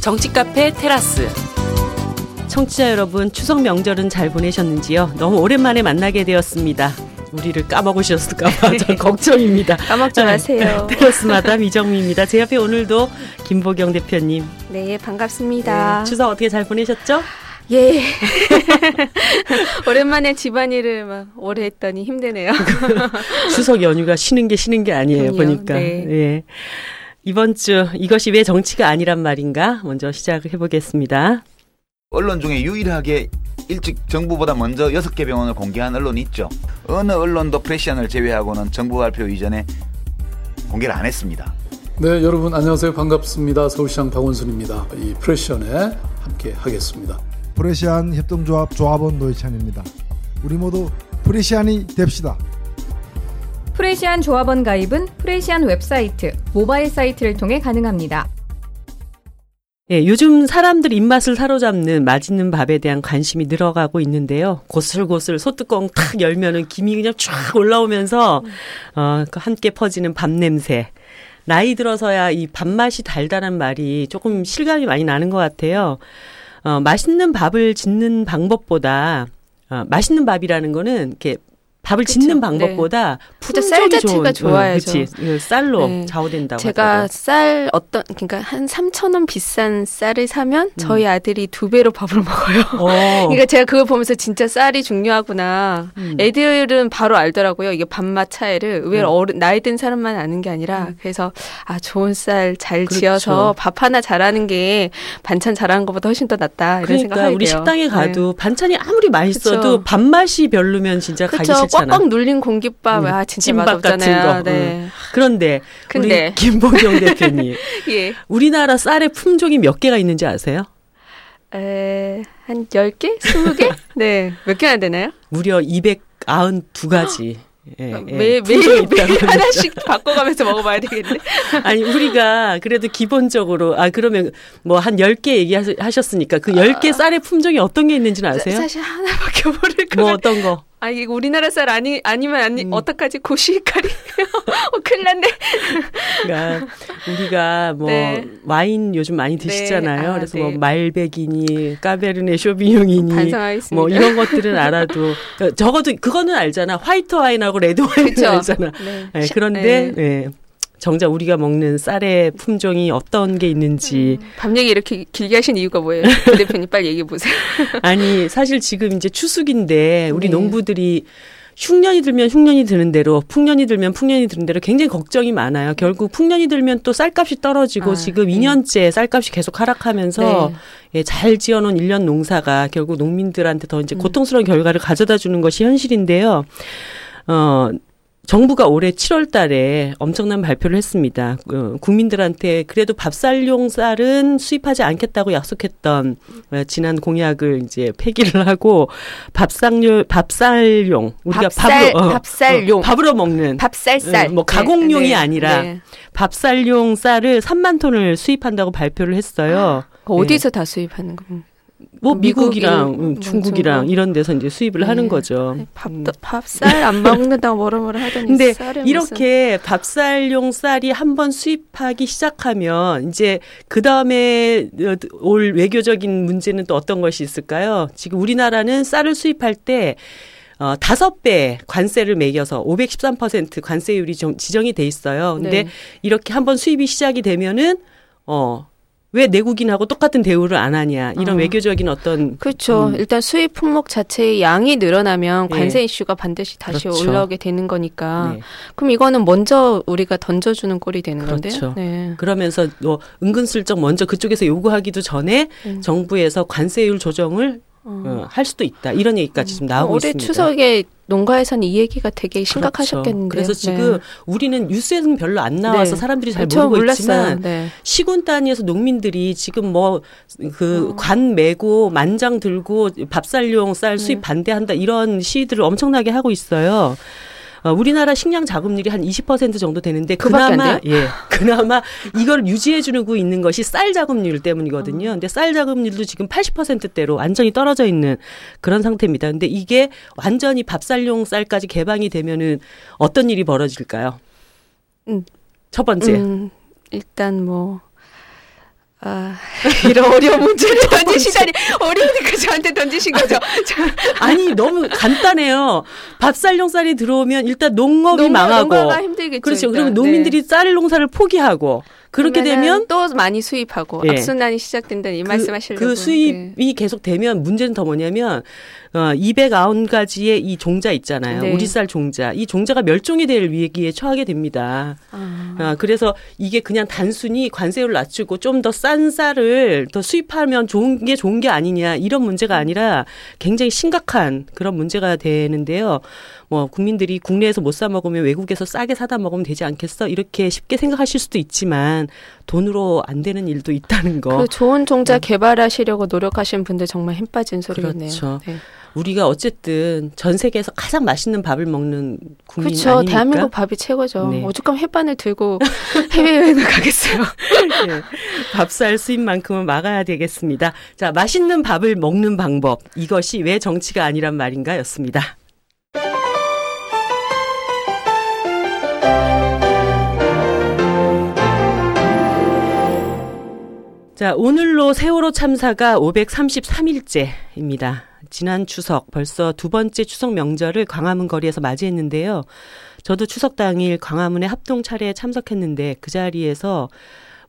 정치 카페 테라스. 청취자 여러분, 추석 명절은 잘 보내셨는지요? 너무 오랜만에 만나게 되었습니다. 우리를 까먹으셨을까봐 전 걱정입니다. 까먹지 마세요. 테라스마다 미정미입니다. 제 옆에 오늘도 김보경 대표님. 네, 반갑습니다. 네, 추석 어떻게 잘 보내셨죠? 예. 오랜만에 집안일을 막 오래 했더니 힘드네요. 추석 연휴가 쉬는 게 쉬는 게 아니에요, 그럼요. 보니까. 네. 예. 이번 주 이것이 왜 정치가 아니란 말인가? 먼저 시작을 해보겠습니다. 언론 중에 유일하게 일찍 정부보다 먼저 여섯 개 병원을 공개한 언론이 있죠. 어느 언론도 프레시안을 제외하고는 정부 발표 이전에 공개를 안 했습니다. 네, 여러분 안녕하세요. 반갑습니다. 서울시장 박원순입니다. 이 프레시언에 함께 하겠습니다. 프레시안 협동조합 조합원 노희찬입니다. 우리 모두 프레시안이 됩시다. 프레시안 조합원 가입은 프레시안 웹사이트, 모바일 사이트를 통해 가능합니다. 예, 요즘 사람들 입맛을 사로잡는 맛있는 밥에 대한 관심이 늘어가고 있는데요. 고슬고슬 소뚜껑 탁 열면은 김이 그냥 쫙 올라오면서 어, 그 함께 퍼지는 밥 냄새. 나이 들어서야 이 밥맛이 달달한 말이 조금 실감이 많이 나는 것 같아요. 어, 맛있는 밥을 짓는 방법보다 어, 맛있는 밥이라는 거는 이렇게 밥을 그쵸. 짓는 방법보다 진짜 쌀 품종이 자체가 좋은, 좋아야죠. 어, 그치. 쌀로 네. 좌우된다고 제가 하더라고요. 쌀 어떤 그러니까 한 3천 원 비싼 쌀을 사면 음. 저희 아들이 두 배로 밥을 먹어요. 어. 그러니까 제가 그걸 보면서 진짜 쌀이 중요하구나. 음. 애들은 바로 알더라고요. 이게 밥맛 차이를 의외로 음. 어른 나이 든 사람만 아는 게 아니라 그래서 아 좋은 쌀잘 그렇죠. 지어서 밥 하나 잘하는 게 반찬 잘하는 것보다 훨씬 더 낫다 이런 그러니까 생각하게 우리 돼요. 식당에 네. 가도 반찬이 아무리 맛있어도 그쵸. 밥맛이 별로면 진짜 가기 그 꽉꽉 눌린 공깃밥 음, 아 진짜 맛없잖아요. 같은 거. 네. 그런데 근데 우리 김보경 대표님, 예. 우리나라 쌀의 품종이 몇 개가 있는지 아세요? 에, 한 10개? 20개? 네. 몇 개나 되나요? 무려 292가지. 예, 예, 매, 매일, 매일 합니다. 하나씩 바꿔가면서 먹어봐야 되겠네. 아니 우리가 그래도 기본적으로 아 그러면 뭐 한 10개 얘기하셨으니까 그 10개 쌀의 품종이 어떤 게 있는지는 아세요? 사실 하나밖에 모를 것 뭐. 어떤 거? 아, 이거 우리나라 쌀 아니, 아니면 아니, 음. 어떡하지? 고시히카리. 어, 큰일 났네. 그러니까 우리가 뭐 네. 와인 요즘 많이 드시잖아요. 네. 아, 그래서 네. 뭐 말벡이니 까베르네 반성하겠습니다. 뭐 이런 것들은 알아도 어, 적어도 그거는 알잖아. 화이트 와인하고 레드 그쵸? 알잖아. 네. 네, 시- 그런데 네. 예, 정작 우리가 먹는 쌀의 품종이 어떤 게 있는지 밤 얘기 이렇게 길게 하신 이유가 뭐예요? 그 대표님 빨리 얘기해 보세요. 아니 사실 지금 이제 추수기인데 우리 네. 농부들이 흉년이 들면 흉년이 드는 대로 풍년이 들면 풍년이 드는 대로 굉장히 걱정이 많아요. 결국 풍년이 들면 또 쌀값이 떨어지고 아, 지금 네. 2년째 쌀값이 계속 하락하면서 네. 예, 잘 지어놓은 일년 농사가 결국 농민들한테 더 음. 이제 고통스러운 결과를 가져다 주는 것이 현실인데요. 어, 정부가 올해 7월 달에 엄청난 발표를 했습니다. 어, 국민들한테 그래도 밥쌀용 쌀은 수입하지 않겠다고 약속했던 어, 지난 공약을 이제 폐기를 하고 밥상용 밥쌀용 우리가 밥쌀, 밥으로 어, 밥쌀용. 어, 밥으로 먹는 밥쌀쌀. 음, 뭐 가공용이 네, 아니라 네. 밥쌀용 쌀을 3만 톤을 수입한다고 발표를 했어요. 그거 어디서 다 수입하는 겁니까? 뭐 미국, 미국이랑 일- 음, 뭐 중국이랑 중국. 이런 데서 이제 수입을 하는 네. 거죠. 밥, 음. 밥쌀 안 먹는다고 뭐라 뭐라 하더니 근데 쌀을 무슨- 이렇게 밥쌀용 쌀이 한번 수입하기 시작하면 이제 그 다음에 올 외교적인 문제는 또 어떤 것이 있을까요? 지금 우리나라는 쌀을 수입할 때 어, 다섯 배 관세를 매겨서 513% 관세율이 좀 지정이 돼 있어요. 근데 네. 이렇게 한번 수입이 시작이 되면은 어, 왜 내국인하고 똑같은 대우를 안 하냐. 이런 어. 외교적인 어떤 그렇죠. 음. 일단 수입 품목 자체의 양이 늘어나면 예. 관세 이슈가 반드시 다시 그렇죠. 올라오게 되는 거니까. 네. 그럼 이거는 먼저 우리가 던져주는 꼴이 되는 그렇죠. 건데요. 네. 그러면서 뭐 은근슬쩍 먼저 그쪽에서 요구하기도 전에 음. 정부에서 관세율 조정을 어. 어, 할 수도 있다. 이런 얘기까지 지금 나오고 올해 있습니다. 추석에 농가에서는 이 얘기가 되게 그렇죠. 심각하셨겠는데요. 그래서 지금 네. 우리는 뉴스에는 별로 안 나와서 네. 사람들이 잘 그렇죠. 모르고 몰랐어요. 있지만 네. 시군 단위에서 농민들이 지금 뭐 어. 그관 메고 만장 들고 밥쌀용 쌀 수입 네. 반대한다 이런 시위들을 엄청나게 하고 있어요. 어, 우리나라 식량 자급률이 한 20% 정도 되는데 안 그나마 예 그나마 이걸 유지해 주고 있는 것이 쌀 자급률 때문이거든요. 근데 쌀 자급률도 지금 80%대로 완전히 떨어져 있는 그런 상태입니다. 근데 이게 완전히 밥쌀용 쌀까지 개방이 되면은 어떤 일이 벌어질까요? 음. 첫 번째 음, 일단 뭐 아, 이런 어려운 문제를 던지시다니 어려우니까 저한테 던지신 거죠. 아니 너무 간단해요. 밥쌀농쌀이 들어오면 일단 농업이 농가- 망하고 농가가 힘들겠죠. 그렇죠. 일단. 그리고 노민들이 쌀 농사를 포기하고 그렇게 되면 또 많이 수입하고 예. 악순환이 시작된다는 이 말씀하시려고 그 수입이 계속 되면 문제는 더 뭐냐면 어 290가지의 이 종자 있잖아요. 네. 우리 쌀 종자. 이 종자가 멸종이 될 위기에 처하게 됩니다. 아, 아, 그래서 이게 그냥 단순히 관세율을 낮추고 좀 더 싼 쌀을 더 수입하면 좋은 게 좋은 게 아니냐 이런 문제가 아니라 굉장히 심각한 그런 문제가 되는데요. 뭐 국민들이 국내에서 못 사 먹으면 외국에서 싸게 사다 먹으면 되지 않겠어? 이렇게 쉽게 생각하실 수도 있지만 돈으로 안 되는 일도 있다는 거. 그 좋은 종자 개발하시려고 노력하신 분들 정말 힘 빠진 소리겠네요. 네. 그렇죠. 네. 우리가 어쨌든 전 세계에서 가장 맛있는 밥을 먹는 국민 그렇죠. 아닙니까? 대한민국 밥이 최고죠. 네. 오죽하면 햇반을 들고 해외여행을 가겠어요. 예. 밥살 수입만큼은 막아야 되겠습니다. 자, 맛있는 밥을 먹는 방법. 이것이 왜 정치가 아니란 말인가 였습니다. 자, 오늘로 세월호 참사가 533일째입니다. 지난 추석, 벌써 두 번째 추석 명절을 광화문 거리에서 맞이했는데요. 저도 추석 당일 광화문의 합동 차례에 참석했는데 그 자리에서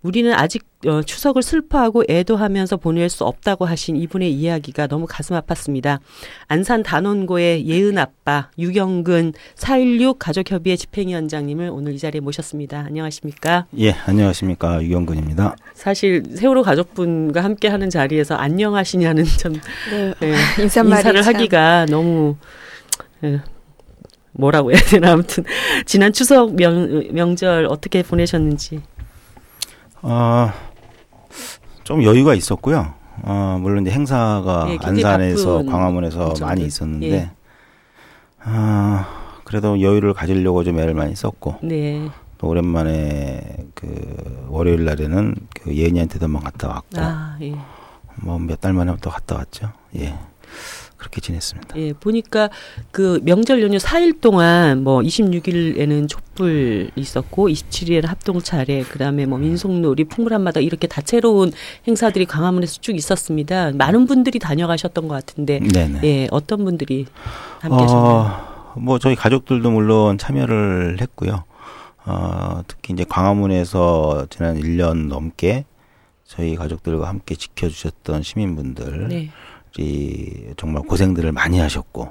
우리는 아직 어, 추석을 슬퍼하고 애도하면서 보낼 수 없다고 하신 이분의 이야기가 너무 가슴 아팠습니다. 안산 단원고의 예은 아빠 유경근 4.16 가족협의회 집행위원장님을 오늘 이 자리에 모셨습니다. 안녕하십니까? 예, 안녕하십니까. 유경근입니다. 사실 세월호 가족분과 함께 하는 자리에서 안녕하시냐는 참 네. 예, 인사말이 인사를 참. 하기가 너무 예, 뭐라고 해야 되나 아무튼 지난 추석 명, 명절 어떻게 보내셨는지 어, 좀 여유가 있었고요. 어, 물론 이제 행사가 예, 굉장히 안산에서 광화문에서 일정들. 많이 있었는데, 예. 아, 그래도 여유를 가지려고 좀 애를 많이 썼고, 네. 또 오랜만에 그 월요일 날에는 그 예은이한테도 한번 갔다 왔고, 아, 예. 뭐몇 달 만에 또 갔다 왔죠. 예. 그렇게 지냈습니다. 예, 보니까 그 명절 연휴 4일 동안 뭐 26일에는 촛불 있었고 27일에는 합동 차례, 그다음에 뭐 민속놀이, 풍물 한마다 이렇게 다채로운 행사들이 광화문에서 쭉 있었습니다. 많은 분들이 다녀가셨던 것 같은데 네네. 예, 어떤 분들이 함께 하셨나요? 어, 뭐 저희 가족들도 물론 참여를 했고요. 어, 특히 이제 광화문에서 지난 1년 넘게 저희 가족들과 함께 지켜주셨던 시민분들 이 네. 정말 고생들을 많이 하셨고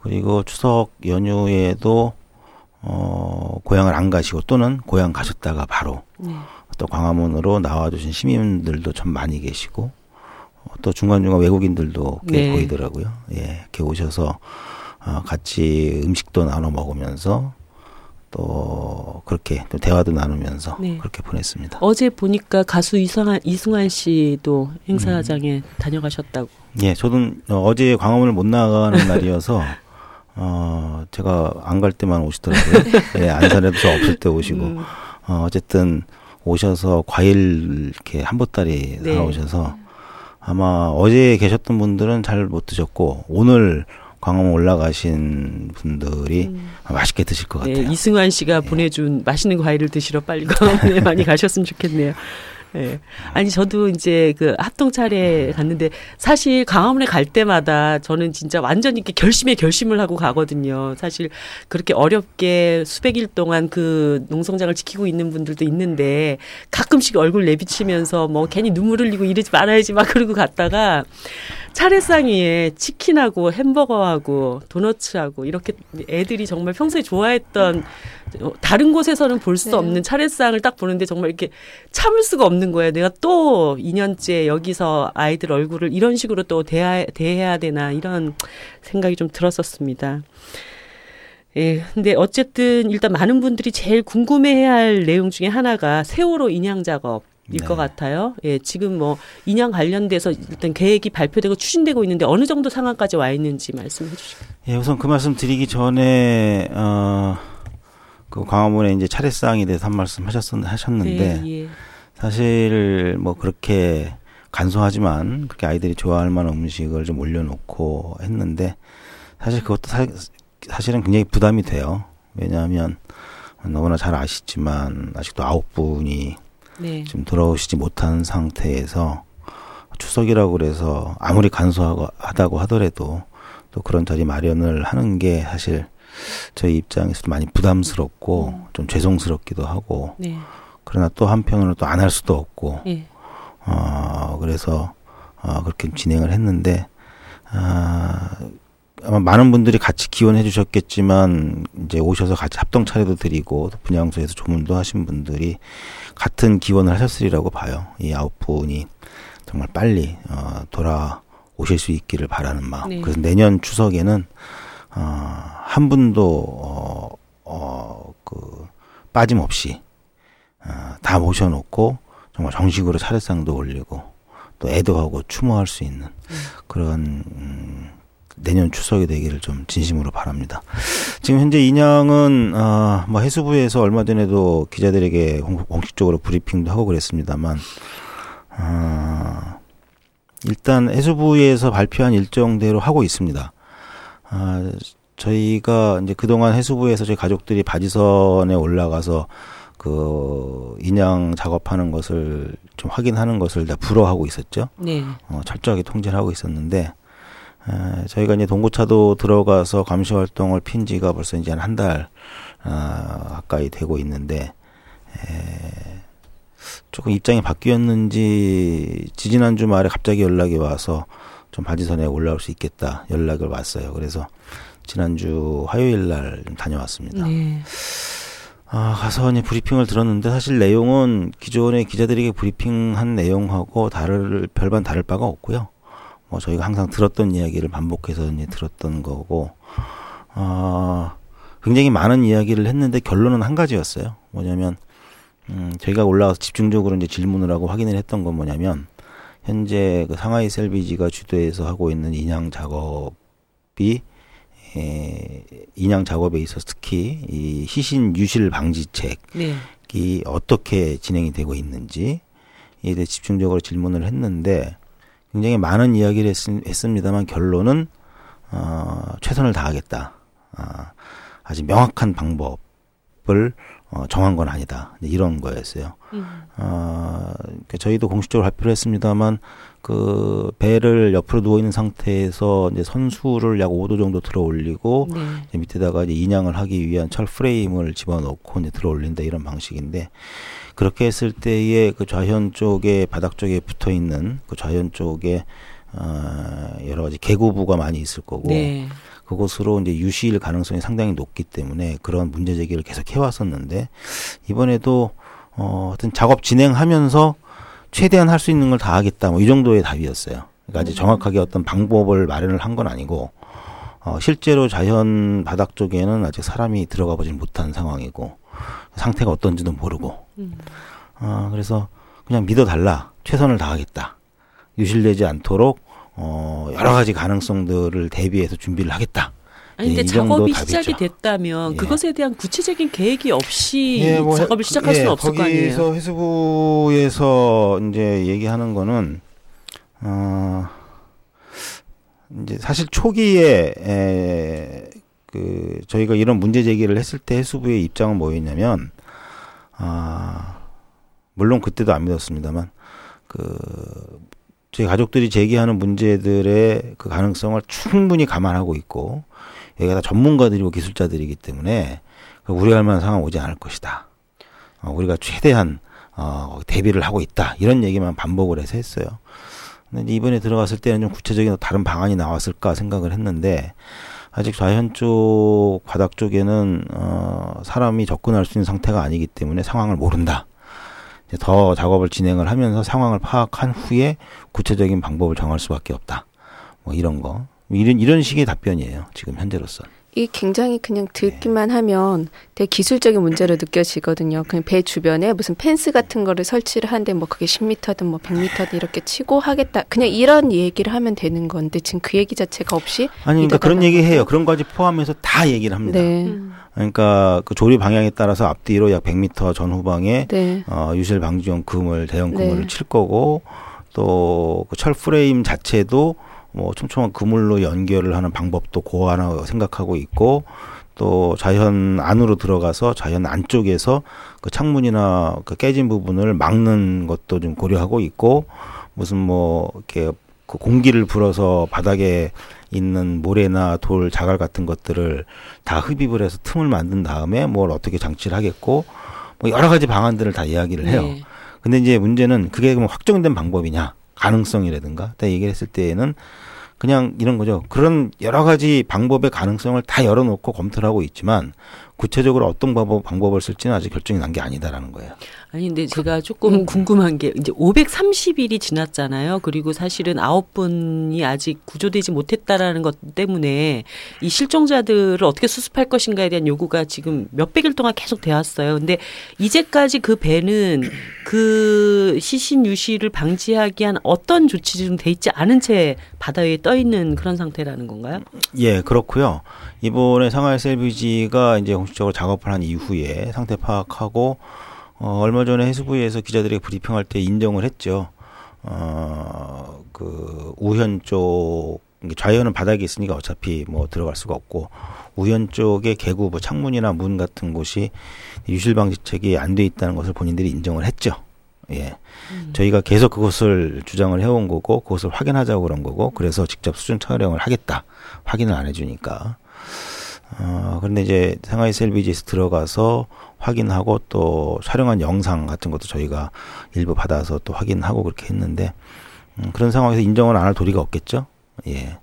그리고 추석 연휴에도 어, 고향을 안 가시고 또는 고향 가셨다가 바로 네. 또 광화문으로 나와주신 시민들도 참 많이 계시고 어, 또 중간중간 외국인들도 꽤 네. 보이더라고요. 예, 이렇게 오셔서 어, 같이 음식도 나눠 먹으면서 또 그렇게 또 대화도 나누면서 네. 그렇게 보냈습니다. 어제 보니까 가수 이승환, 이승환 씨도 행사장에 다녀가셨다고. 예, 저도 어, 어제 광화문을 못 나가는 날이어서 어, 제가 안 갈 때만 오시더라고요. 예, 안산에도 저 없을 때 오시고 음, 어, 어쨌든 오셔서 과일 이렇게 한 보따리 네. 사오셔서 아마 어제 계셨던 분들은 잘 못 드셨고 오늘 광화문 올라가신 분들이 음. 맛있게 드실 것 네, 같아요. 이승환 씨가 보내준 맛있는 과일을 드시러 빨리 광화문에 많이 가셨으면 좋겠네요. 예. 아니 저도 이제 그 합동 차례 갔는데 사실 광화문에 갈 때마다 저는 진짜 완전히 이렇게 결심에 결심을 하고 가거든요. 사실 그렇게 어렵게 수백 일 동안 그 농성장을 지키고 있는 분들도 있는데 가끔씩 얼굴 내비치면서 뭐 괜히 눈물 흘리고 이러지 말아야지 막 그러고 갔다가 차례상 위에 치킨하고 햄버거하고 도너츠하고 이렇게 애들이 정말 평소에 좋아했던 어, 다른 곳에서는 볼수 네. 없는 차례상을 딱 보는데 정말 이렇게 참을 수가 없는 거예요. 내가 또 2년째 여기서 아이들 얼굴을 이런 식으로 또 대하, 대해야 되나 이런 생각이 좀 들었었습니다. 예, 근데 어쨌든 일단 많은 분들이 제일 궁금해해야 할 내용 중에 하나가 세월호 인양 작업일 네. 것 같아요. 예, 지금 뭐 인양 관련돼서 일단 계획이 발표되고 추진되고 있는데 어느 정도 상황까지 와 있는지 말씀해 주시죠. 예, 우선 그 말씀 드리기 전에 어, 그 광화문에 이제 차례상에 대해서 한 말씀 하셨, 하셨는데 예, 예. 사실 뭐 그렇게 간소하지만 그렇게 아이들이 좋아할 만한 음식을 좀 올려놓고 했는데 사실 그것도 사, 사실은 굉장히 부담이 돼요. 왜냐하면 너무나 잘 아시지만 아직도 아홉 분이 네. 지금 돌아오시지 못한 상태에서 추석이라고 그래서 아무리 간소하다고 하더라도 또 그런 자리 마련을 하는 게 사실 저희 입장에서도 많이 부담스럽고 음. 좀 죄송스럽기도 하고 네. 그러나 또 한편으로 또 안 할 수도 없고 예. 어 그래서 어 그렇게 진행을 했는데 아 아마 많은 분들이 같이 기원해 주셨겠지만 이제 오셔서 같이 합동 차례도 드리고 또 분향소에서 조문도 하신 분들이 같은 기원을 하셨으리라고 봐요. 이 아홉 분이 정말 빨리 어 돌아오실 수 있기를 바라는 마음. 네. 그래서 내년 추석에는 어 한 분도 어 어 그 빠짐없이 어, 다 모셔놓고 정말 정식으로 차례상도 올리고 또 애도하고 추모할 수 있는 그런 음, 내년 추석이 되기를 좀 진심으로 바랍니다. 지금 현재 인양은 어, 뭐 해수부에서 얼마 전에도 기자들에게 공- 공식적으로 브리핑도 하고 그랬습니다만 어, 일단 해수부에서 발표한 일정대로 하고 있습니다. 아, 저희가 이제 그동안 해수부에서 저희 가족들이 바지선에 올라가서 그 인양 작업하는 것을 좀 확인하는 것을 다 불허하고 있었죠. 네. 어, 철저하게 통제를 하고 있었는데 에, 저희가 이제 동고차도 들어가서 감시 활동을 핀 지가 벌써 이제 한한달 아, 가까이 되고 있는데 에, 조금 입장이 바뀌었는지 지지난주 말에 갑자기 연락이 와서 좀 바지선에 올라올 수 있겠다 연락을 왔어요. 그래서 지난주 화요일 날좀 다녀왔습니다. 네. 아, 가서 이제 브리핑을 들었는데 사실 내용은 기존에 기자들에게 브리핑한 내용하고 다를 별반 다를 바가 없고요. 뭐 저희가 항상 들었던 이야기를 반복해서 이제 들었던 거고 아, 굉장히 많은 이야기를 했는데 결론은 한 가지였어요. 뭐냐면 음, 저희가 올라가서 집중적으로 이제 질문을 하고 확인을 했던 건 뭐냐면 현재 그 상하이 셀비지가 주도해서 하고 있는 인양 작업이 에, 인양 작업에 있어서 특히 이 시신 유실 방지책이 네. 어떻게 진행이 되고 있는지 이에 대해 집중적으로 질문을 했는데 굉장히 많은 이야기를 했, 했습니다만 결론은 어, 최선을 다하겠다. 아, 아주 명확한 방법을 어, 정한 건 아니다. 이런 거였어요. 음. 어, 그러니까 저희도 공식적으로 발표를 했습니다만 그 배를 옆으로 누워 있는 상태에서 이제 선수를 약 5도 정도 들어 올리고 네. 이제 밑에다가 이제 인양을 하기 위한 철 프레임을 집어넣고 이제 들어 올린다 이런 방식인데 그렇게 했을 때에 그 좌현 쪽에 바닥 쪽에 붙어 있는 그 좌현 쪽에 어 여러 가지 개구부가 많이 있을 거고 네. 그곳으로 이제 유실 가능성이 상당히 높기 때문에 그런 문제 제기를 계속 해왔었는데 이번에도 어 하여튼 작업 진행하면서 최대한 할 수 있는 걸 다 하겠다 뭐 이 정도의 답이었어요. 그러니까 아직 정확하게 어떤 방법을 마련을 한 건 아니고 어 실제로 자연 바닥 쪽에는 아직 사람이 들어가 보지 못한 상황이고 상태가 어떤지도 모르고 음. 어 그래서 그냥 믿어달라 최선을 다하겠다 유실되지 않도록 어 여러 가지 가능성들을 대비해서 준비를 하겠다. 아니 예, 근데 이 정도 작업이 답이죠. 시작이 됐다면 예. 그것에 대한 구체적인 계획이 없이 예, 뭐 작업을 해- 시작할 예, 수는 없을 거 아니에요. 거기서 해수부에서 이제 얘기하는 거는 어 이제 사실 초기에 에, 그 저희가 이런 문제 제기를 했을 때 해수부의 입장은 뭐였냐면 아 물론 그때도 안 믿었습니다만 그 저희 가족들이 제기하는 문제들의 그 가능성을 충분히 감안하고 있고 여기가 다 전문가들이고 기술자들이기 때문에 그 우려할 만한 상황 오지 않을 것이다. 어, 우리가 최대한 어, 대비를 하고 있다. 이런 얘기만 반복을 해서 했어요. 근데 이번에 들어갔을 때는 좀 구체적인 다른 방안이 나왔을까 생각을 했는데 아직 좌현 쪽 바닥 쪽에는 어, 사람이 접근할 수 있는 상태가 아니기 때문에 상황을 모른다. 더 작업을 진행을 하면서 상황을 파악한 후에 구체적인 방법을 정할 수밖에 없다. 뭐 이런 거. 이런 이런 식의 답변이에요. 지금 현재로서. 이 굉장히 그냥 듣기만 하면 되게 기술적인 문제로 느껴지거든요. 그냥 배 주변에 무슨 펜스 같은 거를 설치를 하는데 뭐 그게 10m든 뭐 100m든 이렇게 치고 하겠다. 그냥 이런 얘기를 하면 되는 건데 지금 그 얘기 자체가 없이 아니 그러니까 그런 얘기 해요. 그런 까지 포함해서 다 얘기를 합니다. 네. 음. 그러니까 그 조리 방향에 따라서 앞뒤로 약 100m 전후방에 네. 어, 유실 방지용 그물 대형 그물을 네. 칠 거고 또 그 철 프레임 자체도 뭐 촘촘한 그물로 연결을 하는 방법도 고안하고 생각하고 있고 또 자연 안으로 들어가서 자연 안쪽에서 그 창문이나 그 깨진 부분을 막는 것도 좀 고려하고 있고 무슨 뭐 이렇게 그 공기를 불어서 바닥에 있는 모래나 돌 자갈 같은 것들을 다 흡입을 해서 틈을 만든 다음에 뭘 어떻게 장치를 하겠고 뭐 여러 가지 방안들을 다 이야기를 해요. 네. 근데 이제 문제는 그게 그럼 확정된 방법이냐 가능성이라든가 딱 얘기를 했을 때에는 그냥 이런 거죠. 그런 여러 가지 방법의 가능성을 다 열어놓고 검토를 하고 있지만 구체적으로 어떤 방법, 방법을 쓸지는 아직 결정이 난 게 아니다라는 거예요. 아니 근데 제가 조금 궁금한 게 이제 530일이 지났잖아요. 그리고 사실은 아홉 분이 아직 구조되지 못했다라는 것 때문에 이 실종자들을 어떻게 수습할 것인가에 대한 요구가 지금 몇백일 동안 계속 돼 왔어요. 근데 이제까지 그 배는 그 시신 유실을 방지하기 위한 어떤 조치도 좀돼 있지 않은 채 바다 위에 떠 있는 그런 상태라는 건가요? 예, 그렇고요. 이번에 상하이 셀비지가 이제 공식적으로 작업을 한 이후에 상태 파악하고 어, 얼마 전에 해수부에서 기자들에게 브리핑할 때 인정을 했죠. 어, 그 우현 쪽 좌현은 바닥에 있으니까 어차피 뭐 들어갈 수가 없고 우현 쪽에 개구 뭐 창문이나 문 같은 곳이 유실 방지책이 안 돼 있다는 것을 본인들이 인정을 했죠. 예. 저희가 계속 그것을 주장을 해온 거고 그것을 확인하자고 그런 거고 그래서 직접 수중 촬영을 하겠다. 확인을 안 해주니까. 어, 그런데 이제 상하이 셀비지에서 들어가서 확인하고 또 촬영한 영상 같은 것도 저희가 일부 받아서 또 확인하고 그렇게 했는데 음, 그런 상황에서 인정을 안 할 도리가 없겠죠. 예.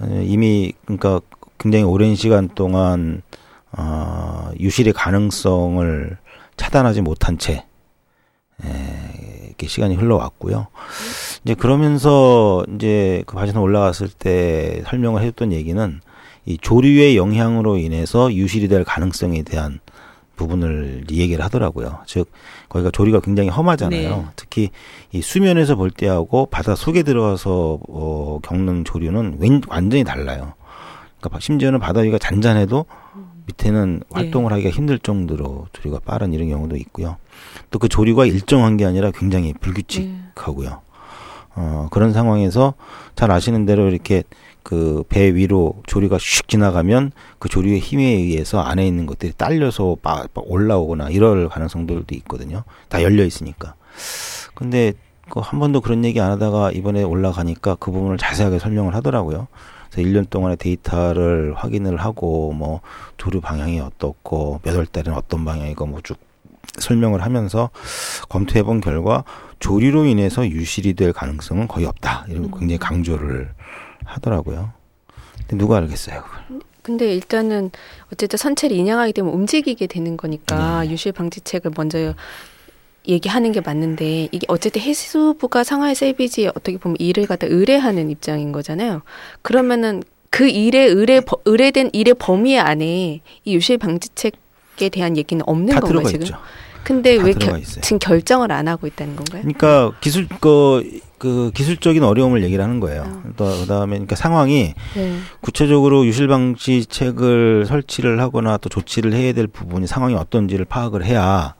어, 이미 그러니까 굉장히 오랜 시간 동안 어, 유실의 가능성을 차단하지 못한 채 에, 이렇게 시간이 흘러왔고요. 이제 그러면서 이제 그 바지선 올라갔을 때 설명을 해줬던 얘기는 이 조류의 영향으로 인해서 유실이 될 가능성에 대한 부분을 얘기를 하더라고요. 즉 거기가 조류가 굉장히 험하잖아요. 네. 특히 이 수면에서 볼 때하고 바다 속에 들어가서 어, 겪는 조류는 웬, 완전히 달라요. 그러니까 심지어는 바다 위가 잔잔해도 밑에는 네. 활동을 하기가 힘들 정도로 조류가 빠른 이런 경우도 있고요. 또 그 조류가 일정한 게 아니라 굉장히 불규칙하고요. 어, 그런 상황에서 잘 아시는 대로 이렇게 그 배 위로 조류가 슉 지나가면 그 조류의 힘에 의해서 안에 있는 것들이 딸려서 막, 막 올라오거나 이럴 가능성들도 있거든요. 다 열려 있으니까. 근데 그 한 번도 그런 얘기 안 하다가 이번에 올라가니까 그 부분을 자세하게 설명을 하더라고요. 그래서 1년 동안의 데이터를 확인을 하고 뭐 조류 방향이 어떻고 몇 월 달에는 어떤 방향이고 뭐쭉 설명을 하면서 검토해 본 결과 조류로 인해서 유실이 될 가능성은 거의 없다. 이런 거 굉장히 강조를 하더라고요. 근데 누가 알겠어요, 그걸. 근데 일단은 어쨌든 선체를 인양하게 되면 움직이게 되는 거니까 네. 유실 방지책을 먼저 얘기하는 게 맞는데 이게 어쨌든 해수부가 상하이 셀비지에 어떻게 보면 일을 갖다 의뢰하는 입장인 거잖아요. 그러면은 그 일에 의뢰 버- 의뢰된 일의 범위 안에 이 유실 방지책에 대한 얘기는 없는 다 건가요 지금? 있죠. 근데 다왜 결. 지금 결정을 안 하고 있다는 건가요? 그러니까 기술 그, 그 기술적인 어려움을 얘기를 하는 거예요. 또 그다음에 그러니까 상황이 네. 구체적으로 유실 방지책을 설치를 하거나 또 조치를 해야 될 부분이 상황이 어떤지를 파악을 해야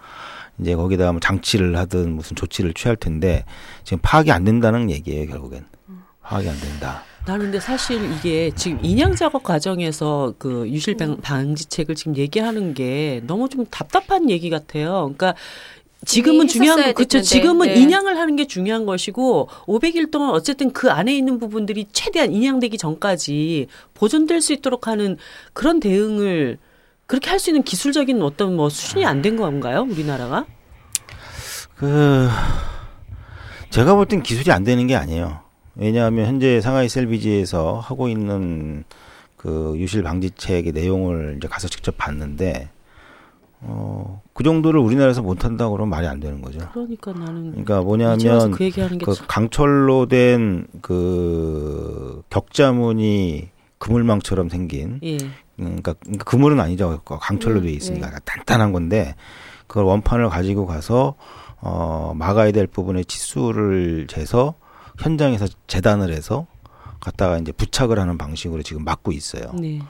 이제 거기다 뭐 장치를 하든 무슨 조치를 취할 텐데 지금 파악이 안 된다는 얘기예요, 결국엔. 파악이 안 된다. 나는 근데 사실 이게 지금 인양 작업 과정에서 그 유실 방- 방지책을 지금 얘기하는 게 너무 좀 답답한 얘기 같아요. 그러니까 지금은 중요한 거 그렇죠. 지금은 네. 인양을 하는 게 중요한 것이고 500일 동안 어쨌든 그 안에 있는 부분들이 최대한 인양되기 전까지 보존될 수 있도록 하는 그런 대응을 그렇게 할 수 있는 기술적인 어떤 뭐 수준이 안 된 건가요? 우리나라가? 그 제가 볼 땐 기술이 안 되는 게 아니에요. 왜냐하면 현재 상하이 셀비지에서 하고 있는 그 유실 방지책의 내용을 이제 가서 직접 봤는데 어, 그 정도를 우리나라에서 못 한다고 그러면 말이 안 되는 거죠. 그러니까 나는 그러니까 뭐냐면 그그 참- 강철로 된그 격자문이 그물망처럼 생긴 예. 음, 그러니까, 그러니까 그물은 아니죠. 강철로 음, 돼 있으니까 네. 단단한 건데 그걸 원판을 가지고 가서 어 막아야 될 부분의 치수를 재서 현장에서 재단을 해서 갖다가 이제 부착을 하는 방식으로 지금 막고 있어요. 네.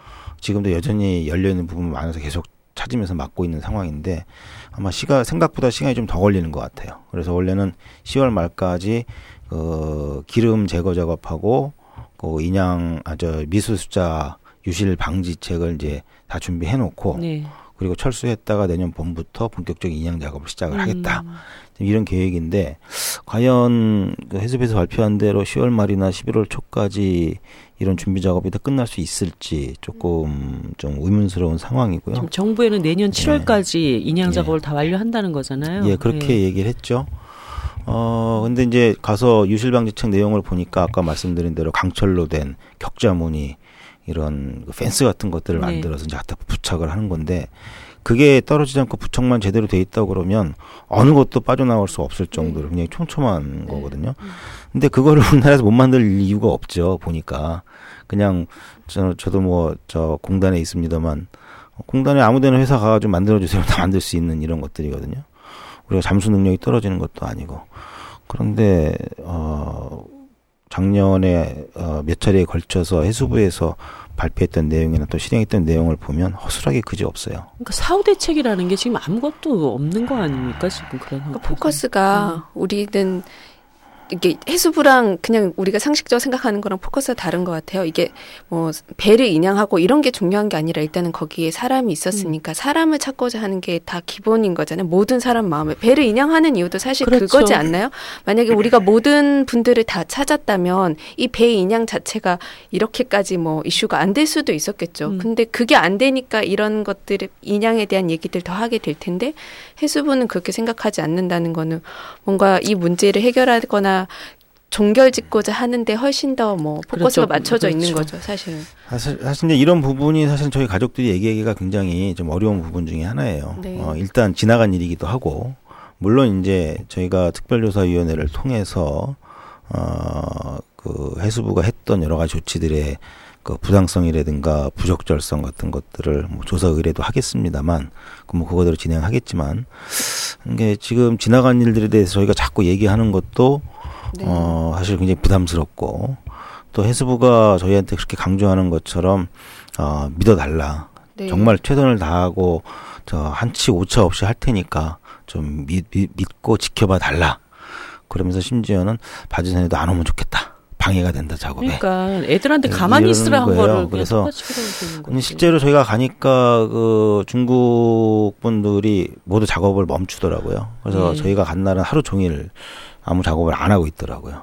지금도 여전히 열려 있는 부분 많아서 계속 찾으면서 막고 있는 상황인데 아마 시가 생각보다 시간이 좀 더 걸리는 것 같아요. 그래서 원래는 10월 말까지 그 기름 제거 작업하고 그 인양 아저 미수 숫자 유실 방지책을 이제 다 준비해 놓고 네. 그리고 철수했다가 내년 봄부터 본격적인 인양 작업을 시작을 하겠다. 음. 이런 계획인데 과연 그 해수부에서 발표한 대로 10월 말이나 11월 초까지 이런 준비 작업이 다 끝날 수 있을지 조금 좀 의문스러운 상황이고요. 정부에는 내년 7월까지 인양 예. 작업을 다 완료한다는 거잖아요. 예, 그렇게 얘기를 했죠. 어, 근데 이제 가서 유실방지책 내용을 보니까 아까 말씀드린 대로 강철로 된 격자무늬 이런 그 펜스 같은 것들을 네. 만들어서 이제 갖다 부착을 하는 건데 그게 떨어지지 않고 부착만 제대로 돼 있다고 그러면 어느 것도 빠져나올 수 없을 정도로 굉장히 촘촘한 거거든요. 근데 그거를 우리나라에서 못 만들 이유가 없죠. 보니까 그냥 저, 저도 뭐 저 공단에 있습니다만 공단에 아무데나 회사 가가지고 만들어주세요. 다 만들 수 있는 이런 것들이거든요. 우리가 잠수 능력이 떨어지는 것도 아니고 그런데 어 작년에 어, 몇 차례에 걸쳐서 해수부에서 발표했던 내용이나 또 실행했던 내용을 보면 허술하게 그지 없어요. 그러니까 사후 대책이라는 게 지금 아무것도 없는 거 아닙니까 지금 그런 그러니까. 포커스가 우리는 이게 해수부랑 그냥 우리가 상식적으로 생각하는 거랑 포커스가 다른 것 같아요. 이게 뭐 배를 인양하고 이런 게 중요한 게 아니라 일단은 거기에 사람이 있었으니까 사람을 찾고자 하는 게 다 기본인 거잖아요. 모든 사람 마음에 배를 인양하는 이유도 사실 그렇죠. 그거지 않나요? 만약에 우리가 모든 분들을 다 찾았다면 이 배 인양 자체가 이렇게까지 뭐 이슈가 안 될 수도 있었겠죠. 음. 근데 그게 안 되니까 이런 것들을 인양에 대한 얘기들 더 하게 될 텐데 해수부는 그렇게 생각하지 않는다는 거는 뭔가 이 문제를 해결하거나 종결짓고자 하는데 훨씬 더 뭐 포커스가 그렇죠. 맞춰져 있는 그렇죠. 거죠, 사실은. 사실 사실 이제 이런 부분이 사실 저희 가족들이 얘기하기가 굉장히 좀 어려운 부분 중에 하나예요. 네. 어, 일단 지나간 일이기도 하고 물론 이제 저희가 특별조사위원회를 통해서 어그 해수부가 했던 여러 가지 조치들의 그 부당성이라든가 부적절성 같은 것들을 뭐 조사 의뢰도 하겠습니다만 그뭐 그거대로 진행하겠지만 이게 지금 지나간 일들에 대해서 저희가 자꾸 얘기하는 것도 네. 어 사실 굉장히 부담스럽고 또 해수부가 저희한테 그렇게 강조하는 것처럼 어 믿어달라 네. 정말 최선을 다하고 저 한치 오차 없이 할 테니까 좀 믿, 믿, 믿고 지켜봐 달라 그러면서 심지어는 바지선에도 안 오면 좋겠다 방해가 된다 작업에 그러니까 애들한테 네, 가만히 있으라 한 거예요. 거를 그래서. 실제로 저희가 가니까 그 중국 분들이 모두 작업을 멈추더라고요. 그래서 네. 저희가 간 날은 하루 종일 아무 작업을 안 하고 있더라고요.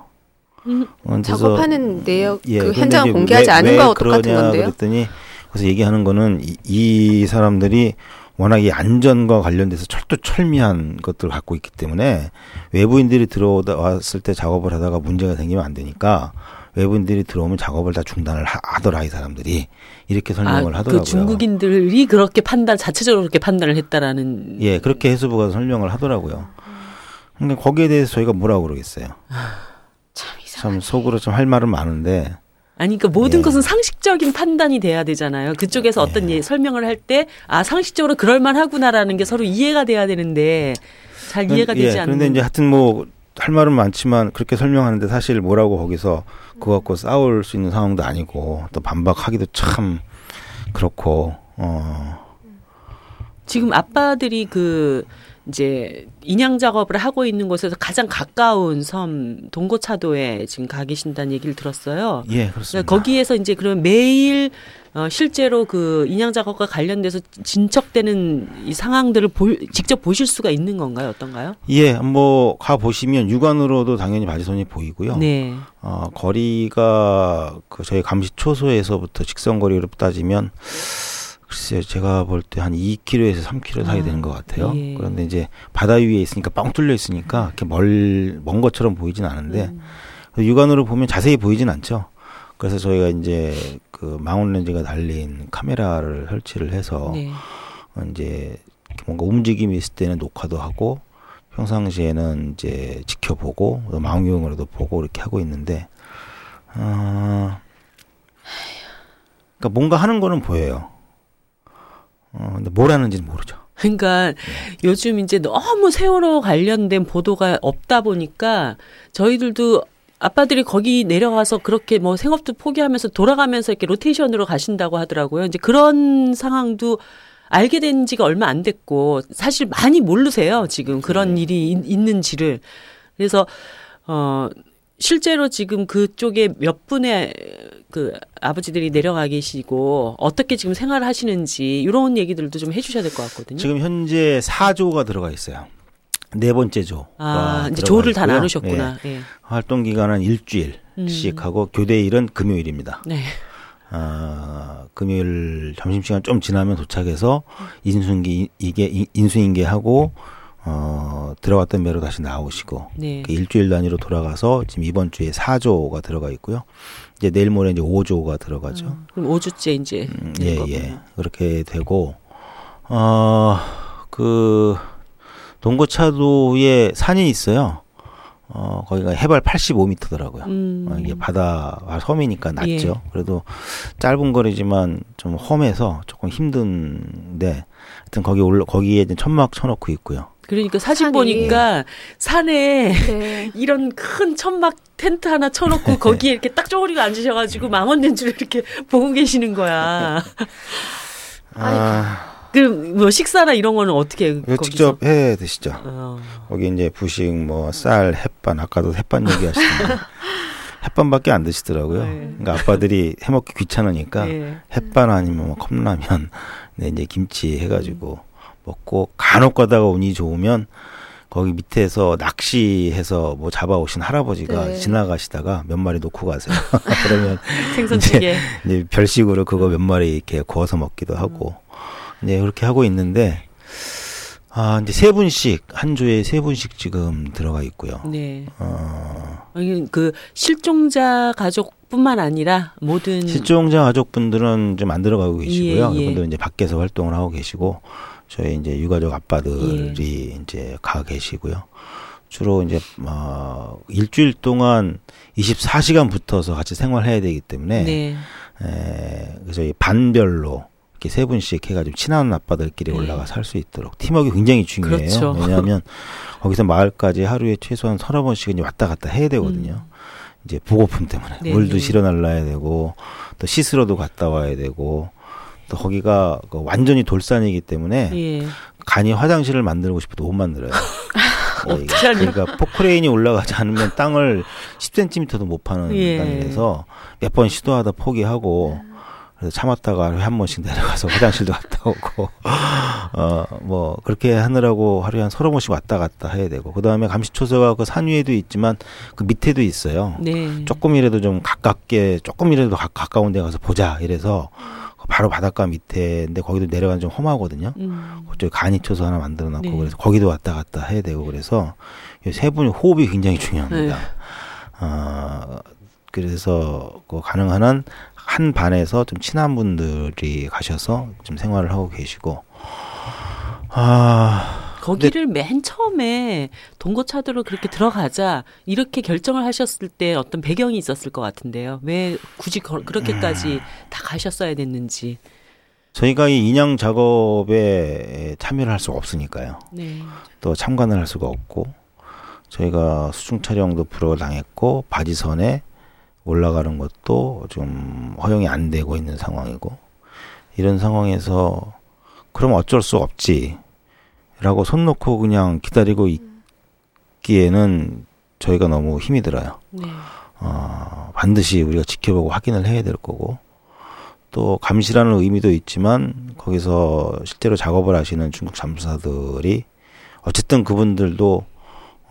음, 어, 작업하는 내역 예, 그 현장을 공개하지 왜- 않은 왜 거하고 똑같은 건데요. 그랬더니 그래서 얘기하는 거는 이, 이 사람들이 워낙 이 안전과 관련돼서 철두철미한 것들을 갖고 있기 때문에 외부인들이 들어왔을 때 작업을 하다가 문제가 생기면 안 되니까 외부인들이 들어오면 작업을 다 중단을 하, 하더라 이 사람들이 이렇게 설명을 아, 하더라고요. 그 중국인들이 그렇게 판단 자체적으로 그렇게 판단을 했다라는 예, 그렇게 해수부가 설명을 하더라고요. 근데 거기에 대해서 저희가 뭐라고 그러겠어요. 참 이상. 참 속으로 좀 할 말은 많은데 아니 그러니까 모든 예. 것은 상식적인 판단이 돼야 되잖아요. 그쪽에서 어떤 예, 설명을 할 때 아 상식적으로 그럴 만하구나라는 게 서로 이해가 돼야 되는데 잘 이해가 되지 예, 않는. 그런데 이제 하여튼 뭐 할 말은 많지만 그렇게 설명하는데 사실 뭐라고 거기서 그거 갖고 싸울 수 있는 상황도 아니고 또 반박하기도 참 그렇고 어 지금 아빠들이 그 이제 인양 작업을 하고 있는 곳에서 가장 가까운 섬 동고차도에 지금 가 계신다는 얘기를 들었어요. 예, 그렇습니다. 그러니까 거기에서 이제 그런 매일 어, 실제로 그 인양 작업과 관련돼서 진척되는 이 상황들을 볼, 직접 보실 수가 있는 건가요? 어떤가요? 예, 뭐 가 보시면 육안으로도 당연히 바지선이 보이고요. 네. 어, 거리가 그 저희 감시 초소에서부터 직선 거리로 따지면 글쎄요, 제가 볼 때 한 2km에서 3km 사이 아, 되는 것 같아요. 예. 그런데 이제 바다 위에 있으니까 뻥 뚫려 있으니까 이렇게 멀, 먼 것처럼 보이진 않은데 음. 그 육안으로 보면 자세히 보이진 않죠. 그래서 저희가 이제 그 망원 렌즈가 달린 카메라를 설치를 해서 네. 어, 이제 뭔가 움직임이 있을 때는 녹화도 하고 평상시에는 이제 지켜보고 또 망원경으로도 보고 이렇게 하고 있는데 어, 그러니까 뭔가 하는 거는 보여요. 어, 근데 뭘 하는지는 모르죠. 그러니까 요즘 이제 너무 세월호 관련된 보도가 없다 보니까 저희들도 아빠들이 거기 내려가서 그렇게 뭐 생업도 포기하면서 돌아가면서 이렇게 로테이션으로 가신다고 하더라고요. 이제 그런 상황도 알게 된 지가 얼마 안 됐고 사실 많이 모르세요. 지금 그런 일이 있- 있는지를. 그래서 어 실제로 지금 그쪽에 몇 분의 그 아버지들이 내려가 계시고 어떻게 지금 생활을 하시는지 이런 얘기들도 좀 해주셔야 될 것 같거든요. 지금 현재 4조가 들어가 있어요. 네 번째 조. 아 이제 조를 다 나누셨구나. 예. 활동 기간은 일주일씩 음. 하고 교대일은 금요일입니다. 네. 아, 금요일 점심시간 좀 지나면 도착해서 인수인계 이게 인- 인수인계하고 어 들어갔던 배로 다시 나오시고 네. 그 일주일 단위로 돌아가서 지금 이번 주에 4조가 들어가 있고요. 이제 내일 모레 이제 5조가 들어가죠. 음, 그럼 5주째 이제 음, 된 예, 거군요. 예. 그렇게 되고, 어, 그, 동고차도에 산이 있어요. 어, 거기가 해발 85m더라고요. 음. 어, 이게 바다, 아, 섬이니까 낮죠. 예. 그래도 짧은 거리지만 좀 험해서 조금 힘든데, 하여튼 거기 올라, 거기에 이제 천막 쳐놓고 있고요. 그러니까 사진 산이. 보니까 산에 네. 이런 큰 천막 텐트 하나 쳐놓고 거기에 이렇게 딱 쪼그리고 앉으셔가지고 줄 이렇게 보고 계시는 거야. 아, 그뭐 식사나 이런 거는 어떻게? 직접 해 드시죠. 어. 거기 이제 부식, 뭐, 쌀, 햇반, 아까도 햇반 얘기하시던데. 햇반밖에 안 드시더라고요. 네. 그러니까 아빠들이 해먹기 귀찮으니까 예. 햇반 아니면 뭐 컵라면, 네, 이제 김치 해가지고 먹고 간혹 가다가 운이 좋으면 거기 밑에서 낚시해서 뭐 잡아오신 할아버지가 네. 지나가시다가 몇 마리 놓고 가세요. 그러면 생선찌개. 이제 별식으로 그거 몇 마리 이렇게 구워서 먹기도 하고 이제 그렇게 하고 있는데 아 이제 세 분씩 한 조에 세 분씩 지금 들어가 있고요. 네. 어, 그 실종자 가족뿐만 아니라 모든 실종자 가족분들은 좀 안 들어가고 계시고요. 예, 예. 이분들은 이제 밖에서 활동을 하고 계시고 저희 이제 유가족 아빠들이 예. 이제 가 계시고요. 주로 이제 어 일주일 동안 24시간 붙어서 같이 생활해야 되기 때문에 네. 에, 그래서 이 반별로 이렇게 세 분씩 해가지고 친한 아빠들끼리 네. 올라가 살 수 있도록 팀워크 굉장히 중요해요. 그렇죠. 왜냐하면 거기서 마을까지 하루에 최소한 서너 번씩은 왔다 갔다 해야 되거든요. 이제 보고품 때문에 음. 네, 물도 네. 실어 날라야 되고 또 씻으러도 갔다 와야 되고 또 거기가 그 완전히 돌산이기 때문에 예. 간이 화장실을 만들고 싶어도 못 만들어요. 하냐? 그러니까 포크레인이 올라가지 않으면 땅을 10cm도 못 파는 예. 단위라서 몇 번 시도하다 포기하고 그래서 참았다가 하루에 한 번씩 내려가서 화장실도 갔다 오고 어 뭐 그렇게 하느라고 하루에 한 서너 번씩 왔다 갔다 해야 되고 그다음에 감시초소가 그 산 위에도 있지만 그 밑에도 있어요. 네. 조금이라도 좀 가깝게 조금이라도 가, 가까운 데 가서 보자 이래서 바로 바닷가 밑에인데 거기도 내려가는 좀 험하거든요. 음. 그쪽에 간이초소 하나 만들어 놨고 네. 그래서 거기도 왔다 갔다 해야 되고 그래서 이세 분이 호흡이 굉장히 중요합니다. 네. 아 그래서 그 가능한 한 한 반에서 좀 친한 분들이 가셔서 좀 생활을 하고 계시고 아 거기를 맨 처음에 동고차도로 그렇게 들어가자 이렇게 결정을 하셨을 때 어떤 배경이 있었을 것 같은데요. 왜 굳이 거- 그렇게까지 다 가셨어야 됐는지. 저희가 이 인양 작업에 참여를 할 수가 없으니까요. 네. 또 참관을 할 수가 없고 저희가 수중 촬영도 불허 당했고 바지선에 올라가는 것도 좀 허용이 안 되고 있는 상황이고 이런 상황에서 그럼 어쩔 수 없지 라고 손 놓고 그냥 기다리고 있기에는 저희가 너무 힘이 들어요. 네. 어, 반드시 우리가 지켜보고 확인을 해야 될 거고 또 감시라는 의미도 있지만 거기서 실제로 작업을 하시는 중국 잠수사들이 어쨌든 그분들도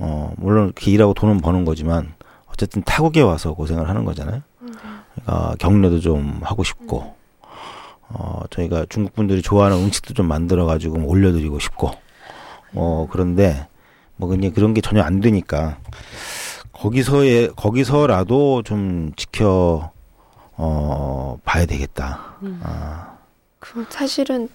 어 물론 이렇게 일하고 돈은 버는 거지만 어쨌든 타국에 와서 고생을 하는 거잖아요. 그러니까 격려도 좀 하고 싶고 어 저희가 중국 분들이 좋아하는 음식도 좀 만들어 가지고 올려드리고 싶고 어 그런데 뭐 그냥 그런 게 전혀 안 되니까 거기서의 거기서라도 좀 지켜 어 봐야 되겠다. 아, 그 사실은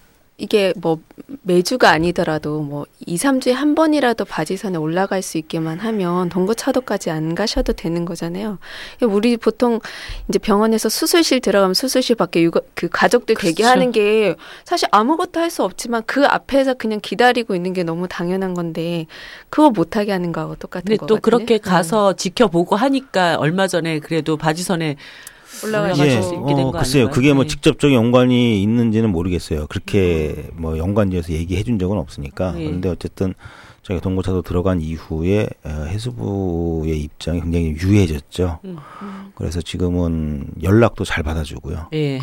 이게 뭐 매주가 아니더라도 뭐 2, 3주에 한 번이라도 바지선에 올라갈 수 있게만 하면 동거차도까지 안 가셔도 되는 거잖아요. 우리 보통 이제 병원에서 수술실 들어가면 수술실 밖에 육아, 그 가족들 그렇죠. 대기하는 게 사실 아무것도 할 수 없지만 그 앞에서 그냥 기다리고 있는 게 너무 당연한 건데 그거 못하게 하는 거하고 똑같은 거또 같아요. 그렇게 가서 지켜보고 하니까 얼마 전에 그래도 바지선에 올라갈 예, 어, 거 글쎄요. 그게 뭐 네. 직접적인 연관이 있는지는 모르겠어요. 그렇게 뭐 연관지어서 얘기해 준 적은 없으니까. 네. 그런데 어쨌든 저희 동고차도 들어간 이후에 어, 해수부의 입장이 굉장히 유해졌죠. 음. 그래서 지금은 연락도 잘 받아주고요. 예.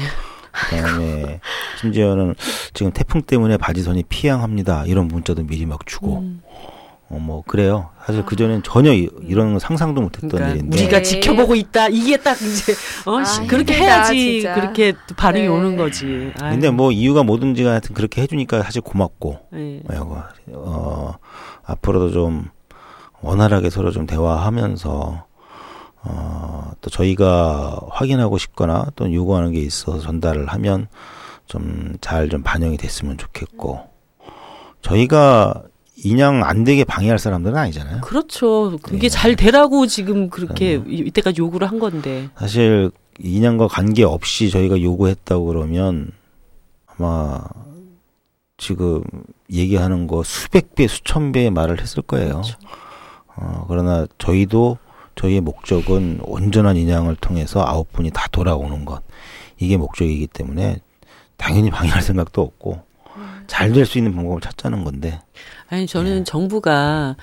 그다음에 심지어는 지금 태풍 때문에 바지선이 피양합니다. 이런 문자도 미리 막 주고. 음. 어, 뭐 그래요. 사실 그 전엔 전혀 이, 런 상상도 못했던 그러니까 일인데. 우리가 네. 지켜보고 있다. 이게 딱 이제 어 아, 씨, 그렇게 힘들다, 해야지 진짜. 그렇게 또 반응이 네. 오는 거지. 아유. 근데 뭐 이유가 뭐든지 하여튼 그렇게 해주니까 사실 고맙고. 예. 어, 어, 앞으로도 좀 원활하게 서로 좀 대화하면서 어, 또 저희가 확인하고 싶거나 또 요구하는 게 있어서 전달을 하면 좀 잘좀 반영이 됐으면 좋겠고 저희가 인양 안 되게 방해할 사람들은 아니잖아요. 그렇죠. 그게 예. 잘 되라고 지금 그렇게 이- 이때까지 요구를 한 건데. 사실 인양과 관계 없이 저희가 요구했다고 그러면 아마 지금 얘기하는 거 수백 배, 수천 배의 말을 했을 거예요. 어, 그러나 저희도 저희의 목적은 온전한 인양을 통해서 아홉 분이 다 돌아오는 것. 이게 목적이기 때문에 당연히 방해할 생각도 없고 잘 될 수 있는 방법을 찾자는 건데 아니 저는 정부가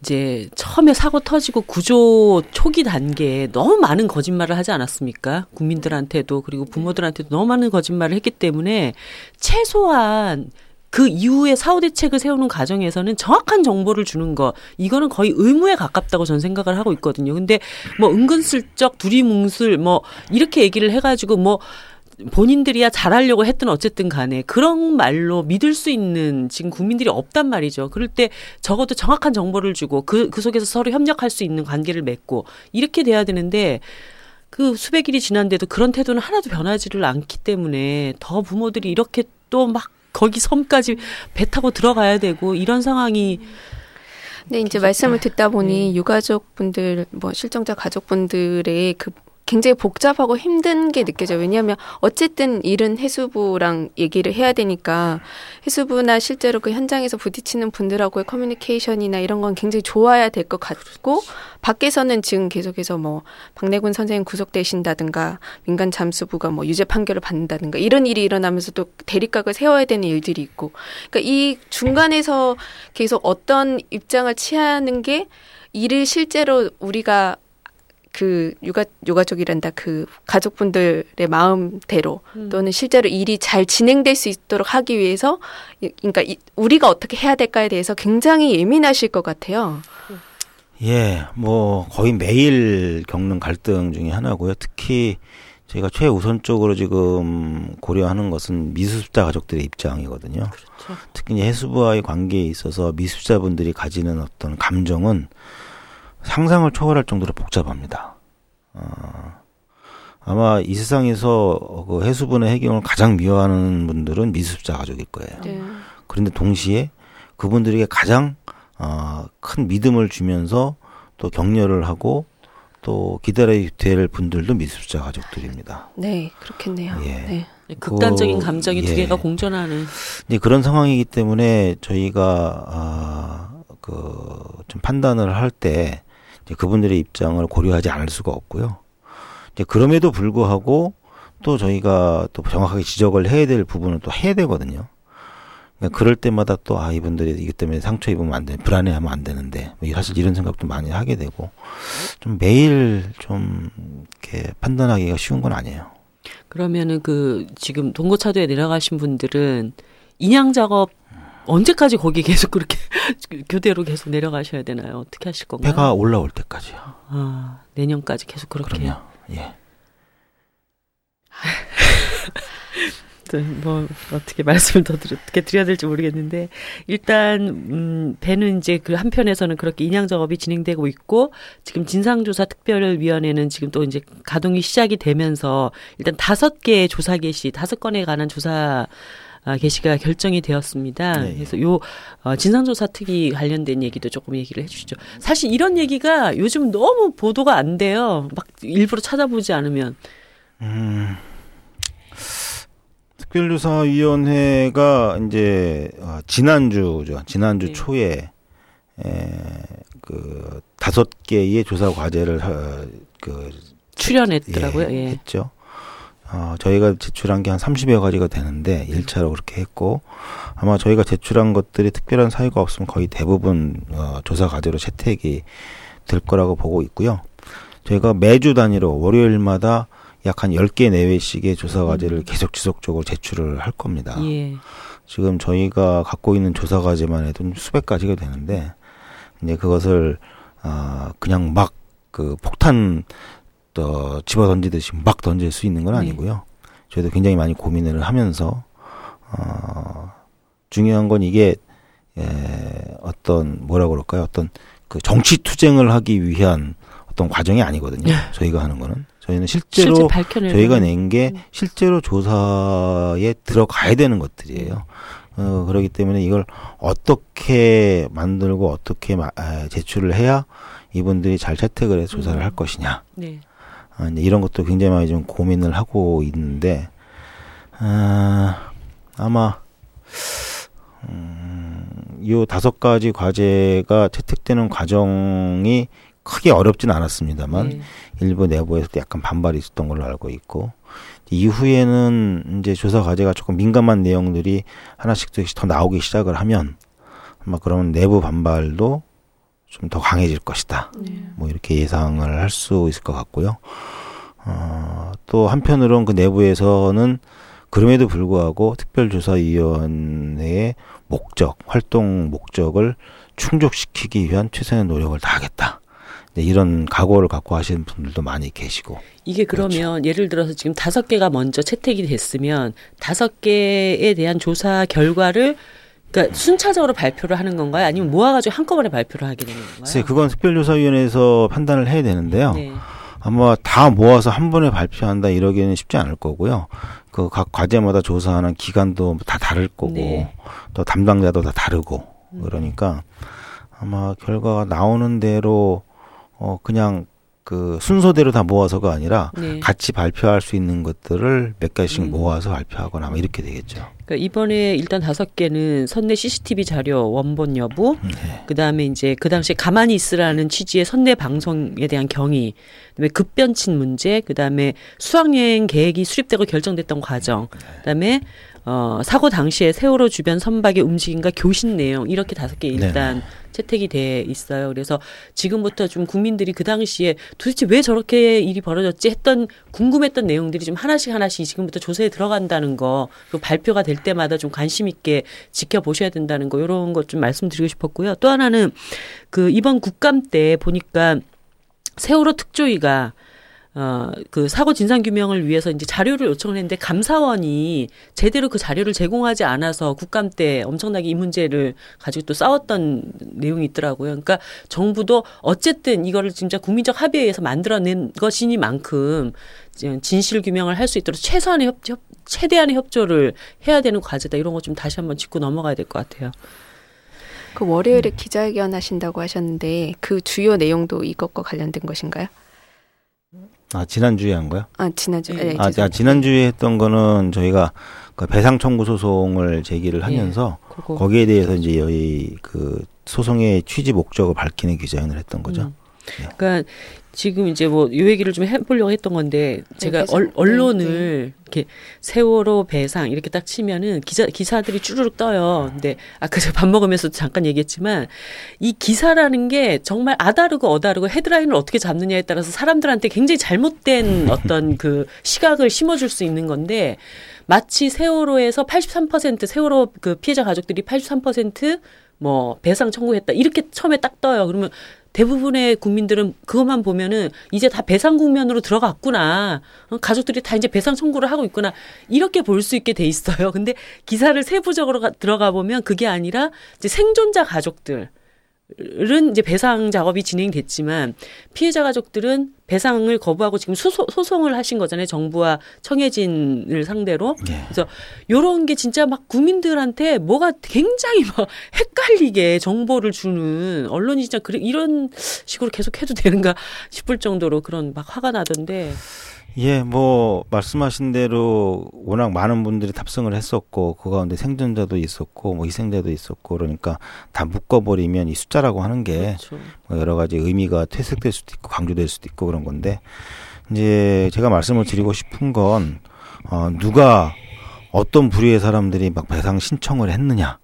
이제 처음에 사고 터지고 구조 초기 단계에 너무 많은 거짓말을 하지 않았습니까? 국민들한테도 그리고 부모들한테도 너무 많은 거짓말을 했기 때문에 최소한 그 이후에 사후 대책을 세우는 과정에서는 정확한 정보를 주는 거 이거는 거의 의무에 가깝다고 저는 생각을 하고 있거든요. 근데 뭐 은근슬쩍 두리뭉술 뭐 이렇게 얘기를 해가지고 뭐 본인들이야 잘하려고 했든 어쨌든 간에 그런 말로 믿을 수 있는 지금 국민들이 없단 말이죠. 그럴 때 적어도 정확한 정보를 주고 그, 그 속에서 서로 협력할 수 있는 관계를 맺고 이렇게 돼야 되는데 그 수백일이 지난데도 그런 태도는 하나도 변하지를 않기 때문에 더 부모들이 이렇게 또 막 거기 섬까지 배 타고 들어가야 되고 이런 상황이 근데 이제 말씀을 듣다 네. 보니 유가족 분들 뭐 실종자 가족분들의 그 굉장히 복잡하고 힘든 게 느껴져요. 왜냐하면 어쨌든 일은 해수부랑 얘기를 해야 되니까 해수부나 실제로 그 현장에서 부딪히는 분들하고의 커뮤니케이션이나 이런 건 굉장히 좋아야 될 것 같고 밖에서는 지금 계속해서 뭐 박내군 선생님 구속되신다든가 민간 잠수부가 뭐 유죄 판결을 받는다든가 이런 일이 일어나면서 또 대립각을 세워야 되는 일들이 있고 그러니까 이 중간에서 계속 어떤 입장을 취하는 게 이를 실제로 우리가 그 유가 유가족이란다 그 가족분들의 마음대로 또는 실제로 일이 잘 진행될 수 있도록 하기 위해서 이- 그러니까 이, 우리가 어떻게 해야 될까에 대해서 굉장히 예민하실 것 같아요. 예, 뭐 거의 매일 겪는 갈등 중에 하나고요. 특히 저희가 최우선적으로 지금 고려하는 것은 미수습자 가족들의 입장이거든요. 특히 이제 해수부와의 관계에 있어서 미수습자분들이 가지는 어떤 감정은 상상을 초월할 정도로 복잡합니다. 어, 아마 이 세상에서 그 해수분의 해경을 가장 미워하는 분들은 미수습자 가족일 거예요. 네. 그런데 동시에 그분들에게 가장 어, 큰 믿음을 주면서 또 격려를 하고 또 기다려야 될 분들도 미수습자 가족들입니다. 네, 그렇겠네요. 예. 네. 극단적인 그, 감정이 두 예. 개가 공존하는 이제 그런 상황이기 때문에 저희가 아, 그좀 판단을 할 때 그분들의 입장을 고려하지 않을 수가 없고요. 이제 그럼에도 불구하고 또 저희가 또 정확하게 지적을 해야 될 부분은 또 해야 되거든요. 그러니까 그럴 때마다 또 아 이분들이 이것 때문에 상처 입으면 안 돼, 불안해하면 안 되는데 뭐 사실 이런 생각도 많이 하게 되고 좀 매일 좀 이렇게 판단하기가 쉬운 건 아니에요. 그러면은 그 지금 동고차도에 내려가신 분들은 인양 작업 언제까지 거기 계속 그렇게 교대로 계속 내려가셔야 되나요? 어떻게 하실 건가요? 배가 올라올 때까지요. 아, 내년까지 계속 그렇게. 그럼요. 예. 네, 뭐 어떻게 말씀을 더 드려, 어떻게 드려야 될지 모르겠는데 일단 음 배는 이제 그 한편에서는 그렇게 인양 작업이 진행되고 있고 지금 진상조사 특별위원회는 지금 또 이제 가동이 시작이 되면서 일단 다섯 개의 조사 개시 다섯 건에 관한 조사 아, 개시가 결정이 되었습니다. 네, 예. 그래서 요 어, 진상조사 특위 관련된 얘기도 조금 얘기를 해주시죠. 사실 이런 얘기가 요즘 너무 보도가 안 돼요. 막 일부러 찾아보지 않으면 음, 특별조사위원회가 이제 어, 지난주죠. 지난주 네. 초에 에, 그 다섯 개의 조사 과제를 어, 그 출연했더라고요. 예, 예. 했죠. 어, 저희가 제출한 게 한 30여 가지가 되는데 1차로 그렇게 했고 아마 저희가 제출한 것들이 특별한 사유가 없으면 거의 대부분 어, 조사 과제로 채택이 될 거라고 보고 있고요. 저희가 매주 단위로 월요일마다 약 한 10개 내외씩의 조사 과제를 계속 지속적으로 제출을 할 겁니다. 예. 지금 저희가 갖고 있는 조사 과제만 해도 수백 가지가 되는데 이제 그것을 아 그냥 막 그 폭탄 또 집어 던지듯이 막 던질 수 있는 건 네. 아니고요. 저희도 굉장히 많이 고민을 하면서 어 중요한 건 이게 에 어떤 뭐라 그럴까요? 어떤 그 정치 투쟁을 하기 위한 어떤 과정이 아니거든요. 저희가 하는 거는 저희는 실제로 실제 저희가 낸 게 실제로 조사에 들어가야 되는 것들이에요. 어, 그렇기 때문에 이걸 어떻게 만들고 어떻게 마, 아, 제출을 해야 이분들이 잘 채택을 해서 조사를 할 것이냐. 네. 아, 이제 이런 것도 굉장히 많이 좀 고민을 하고 있는데, 아, 아마, 음, 요 다섯 가지 과제가 채택되는 과정이 크게 어렵진 않았습니다만, 네. 일부 내부에서도 약간 반발이 있었던 걸로 알고 있고 이후에는 이제 조사 과제가 조금 민감한 내용들이 하나씩 더 나오기 시작을 하면 아마 그러면 내부 반발도 좀 더 강해질 것이다. 뭐 이렇게 예상을 할 수 있을 것 같고요. 어, 또 한편으로는 그 내부에서는 그럼에도 불구하고 특별조사위원회의 목적, 활동 목적을 충족시키기 위한 최선의 노력을 다하겠다. 네, 이런 각오를 갖고 하시는 분들도 많이 계시고. 이게 그러면 예를 들어서 지금 다섯 개가 먼저 채택이 됐으면 다섯 개에 대한 조사 결과를 그러니까 순차적으로 발표를 하는 건가요? 아니면 모아가지고 한꺼번에 발표를 하게 되는 건가요? 글쎄, 그건 특별조사위원회에서 판단을 해야 되는데요. 네. 아마 다 모아서 한 번에 발표한다 이러기는 쉽지 않을 거고요. 그 각 과제마다 조사하는 기간도 다 다를 거고 네. 또 담당자도 다 다르고 그러니까 아마 결과가 나오는 대로 어 그냥 그 순서대로 다 모아서가 아니라 네. 같이 발표할 수 있는 것들을 몇 가지씩 음. 모아서 발표하거나 아마 이렇게 되겠죠. 그러니까 이번에 일단 다섯 개는 선내 CCTV 자료 원본 여부, 네. 그 다음에 이제 그 당시에 가만히 있으라는 취지의 선내 방송에 대한 경위, 그다음에 급변친 문제, 그 다음에 수학여행 계획이 수립되고 결정됐던 과정, 그 다음에 어, 사고 당시에 세월호 주변 선박의 움직임과 교신 내용 이렇게 다섯 개 일단 채택이 돼 있어요. 그래서 지금부터 좀 국민들이 그 당시에 도대체 왜 저렇게 일이 벌어졌지 했던 궁금했던 내용들이 좀 하나씩 하나씩 지금부터 조사에 들어간다는 거, 그 발표가 될 때마다 좀 관심 있게 지켜보셔야 된다는 거 이런 것 좀 말씀드리고 싶었고요. 또 하나는 그 이번 국감 때 보니까 세월호 특조위가 어, 그 사고 진상 규명을 위해서 이제 자료를 요청을 했는데 감사원이 제대로 그 자료를 제공하지 않아서 국감 때 엄청나게 이 문제를 가지고 또 싸웠던 내용이 있더라고요. 그러니까 정부도 어쨌든 이거를 진짜 국민적 합의에 의해서 만들어낸 것이니만큼 진실 규명을 할 수 있도록 최소한의 협, 협 최대한의 협조를 해야 되는 과제다. 이런 거 좀 다시 한번 짚고 넘어가야 될 것 같아요. 그 월요일에 기자회견 하신다고 하셨는데 그 주요 내용도 이것과 관련된 것인가요? 아 지난주에 한 거요? 아 지난주 네. 네, 아, 아. 지난주에 했던 거는 저희가 그 배상 청구 소송을 제기를 하면서 그거. 거기에 대해서 이제 여기 그 소송의 취지 목적을 밝히는 기자회견을 했던 거죠. 음. 그러니까 지금 이제 뭐 이 얘기를 좀 해보려고 했던 건데 제가. 얼, 네, 언론을 이렇게 세월호 배상 이렇게 딱 치면은 기자 기사들이 쭈르륵 떠요. 근데 아까 제가 밥 먹으면서도 잠깐 얘기했지만 이 기사라는 게 정말 아다르고 어다르고 헤드라인을 어떻게 잡느냐에 따라서 사람들한테 굉장히 잘못된 어떤 그 시각을 심어줄 수 있는 건데 마치 세월호에서 83% 세월호 그 피해자 가족들이 83%뭐 배상 청구했다 이렇게 처음에 딱 떠요. 그러면 대부분의 국민들은 그것만 보면은 이제 다 배상 국면으로 들어갔구나. 어, 가족들이 다 이제 배상 청구를 하고 있구나. 이렇게 볼 수 있게 돼 있어요. 근데 기사를 세부적으로 가- 들어가 보면 그게 아니라 이제 생존자 가족들 은 이제 배상 작업이 진행됐지만 피해자 가족들은 배상을 거부하고 지금 소소, 소송을 하신 거잖아요. 정부와 청해진을 상대로. 예. 그래서 요런 게 진짜 막 국민들한테 뭐가 굉장히 막 헷갈리게 정보를 주는 언론이 진짜 그래 이런 식으로 계속 해도 되는가 싶을 정도로 그런 막 화가 나던데. 예, 뭐 말씀하신 대로 워낙 많은 분들이 탑승을 했었고 그 가운데 생존자도 있었고 뭐 희생자도 있었고 그러니까 다 묶어버리면 이 숫자라고 하는 게 그렇죠. 뭐 여러 가지 의미가 퇴색될 수도 있고 강조될 수도 있고 그런 건데 이제 제가 말씀을 드리고 싶은 건 어, 누가 어떤 부류의 사람들이 막 배상 신청을 했느냐.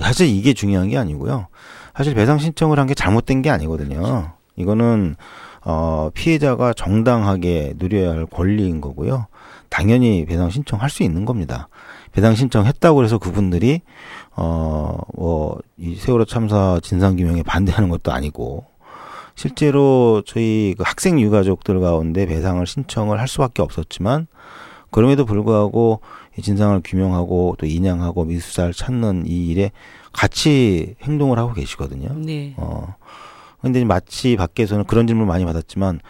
사실 이게 중요한 게 아니고요. 사실 배상 신청을 한 게 잘못된 게 아니거든요. 이거는 어, 피해자가 정당하게 누려야 할 권리인 거고요. 당연히 배상 신청할 수 있는 겁니다. 배상 신청했다고 해서 그분들이 어, 뭐, 이 세월호 참사 진상 규명에 반대하는 것도 아니고, 실제로 저희 그 학생 유가족들 가운데 배상을 신청을 할 수밖에 없었지만, 그럼에도 불구하고 이 진상을 규명하고 또 인양하고 미수사를 찾는 이 일에 같이 행동을 하고 계시거든요. 네. 어. 근데 마치 밖에서는 그런 질문 을 많이 받았지만,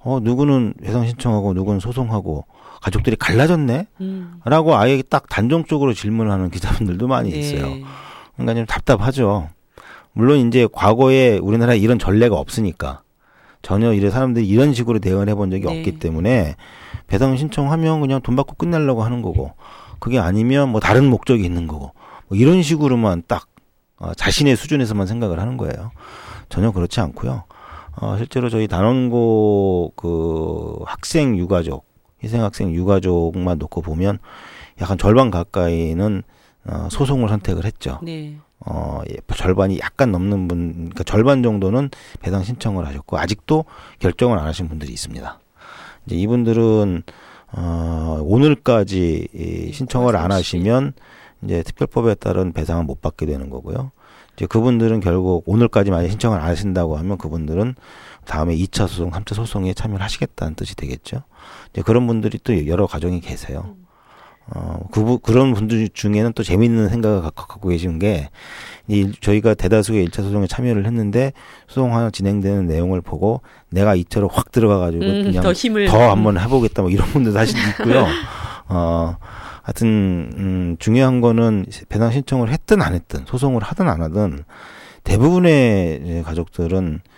어, 누구는 배상 신청하고 누구는 소송하고 가족들이 갈라졌네? 음. 라고 아예 딱 단정적으로 질문을 하는 기자분들도 많이 네. 있어요. 그러니까 좀 답답하죠. 물론 이제 과거에 우리나라에 이런 전례가 없으니까 전혀 이래 사람들이 이런 식으로 대응을 해본 적이 네. 없기 때문에 배상 신청하면 그냥 돈 받고 끝내려고 하는 거고 그게 아니면 뭐 다른 목적이 있는 거고 뭐 이런 식으로만 딱 어, 자신의 수준에서만 생각을 하는 거예요. 전혀 그렇지 않고요. 어, 실제로 저희 단원고 그 학생 유가족 희생 학생 유가족만 놓고 보면 약간 절반 가까이는 어, 소송을 선택을 했죠. 네. 어, 예, 절반이 약간 넘는 분, 그러니까 절반 정도는 배당 신청을 하셨고, 아직도 결정을 안 하신 분들이 있습니다. 이제 이분들은, 어, 오늘까지 이 신청을 안 하시면, 이제 특별법에 따른 배상을 못 받게 되는 거고요. 이제 그분들은 결국 오늘까지 만약 신청을 안 하신다고 하면 그분들은 다음에 2차 소송, 3차 소송에 참여를 하시겠다는 뜻이 되겠죠. 이제 그런 분들이 또 여러 가정이 계세요. 어, 그, 부- 그런 분들 중에는 또 재밌는 생각을 갖- 갖고 계신 게, 이, 저희가 대다수의 1차 소송에 참여를 했는데, 소송 하나 진행되는 내용을 보고, 내가 2차로 확 들어가가지고, 음, 그냥 더 힘을 더 한번 해보겠다, 뭐 이런 분들 사실 있고요. 어, 하여튼, 음, 중요한 거는 배상 신청을 했든 안 했든, 소송을 하든 안 하든, 대부분의 가족들은 이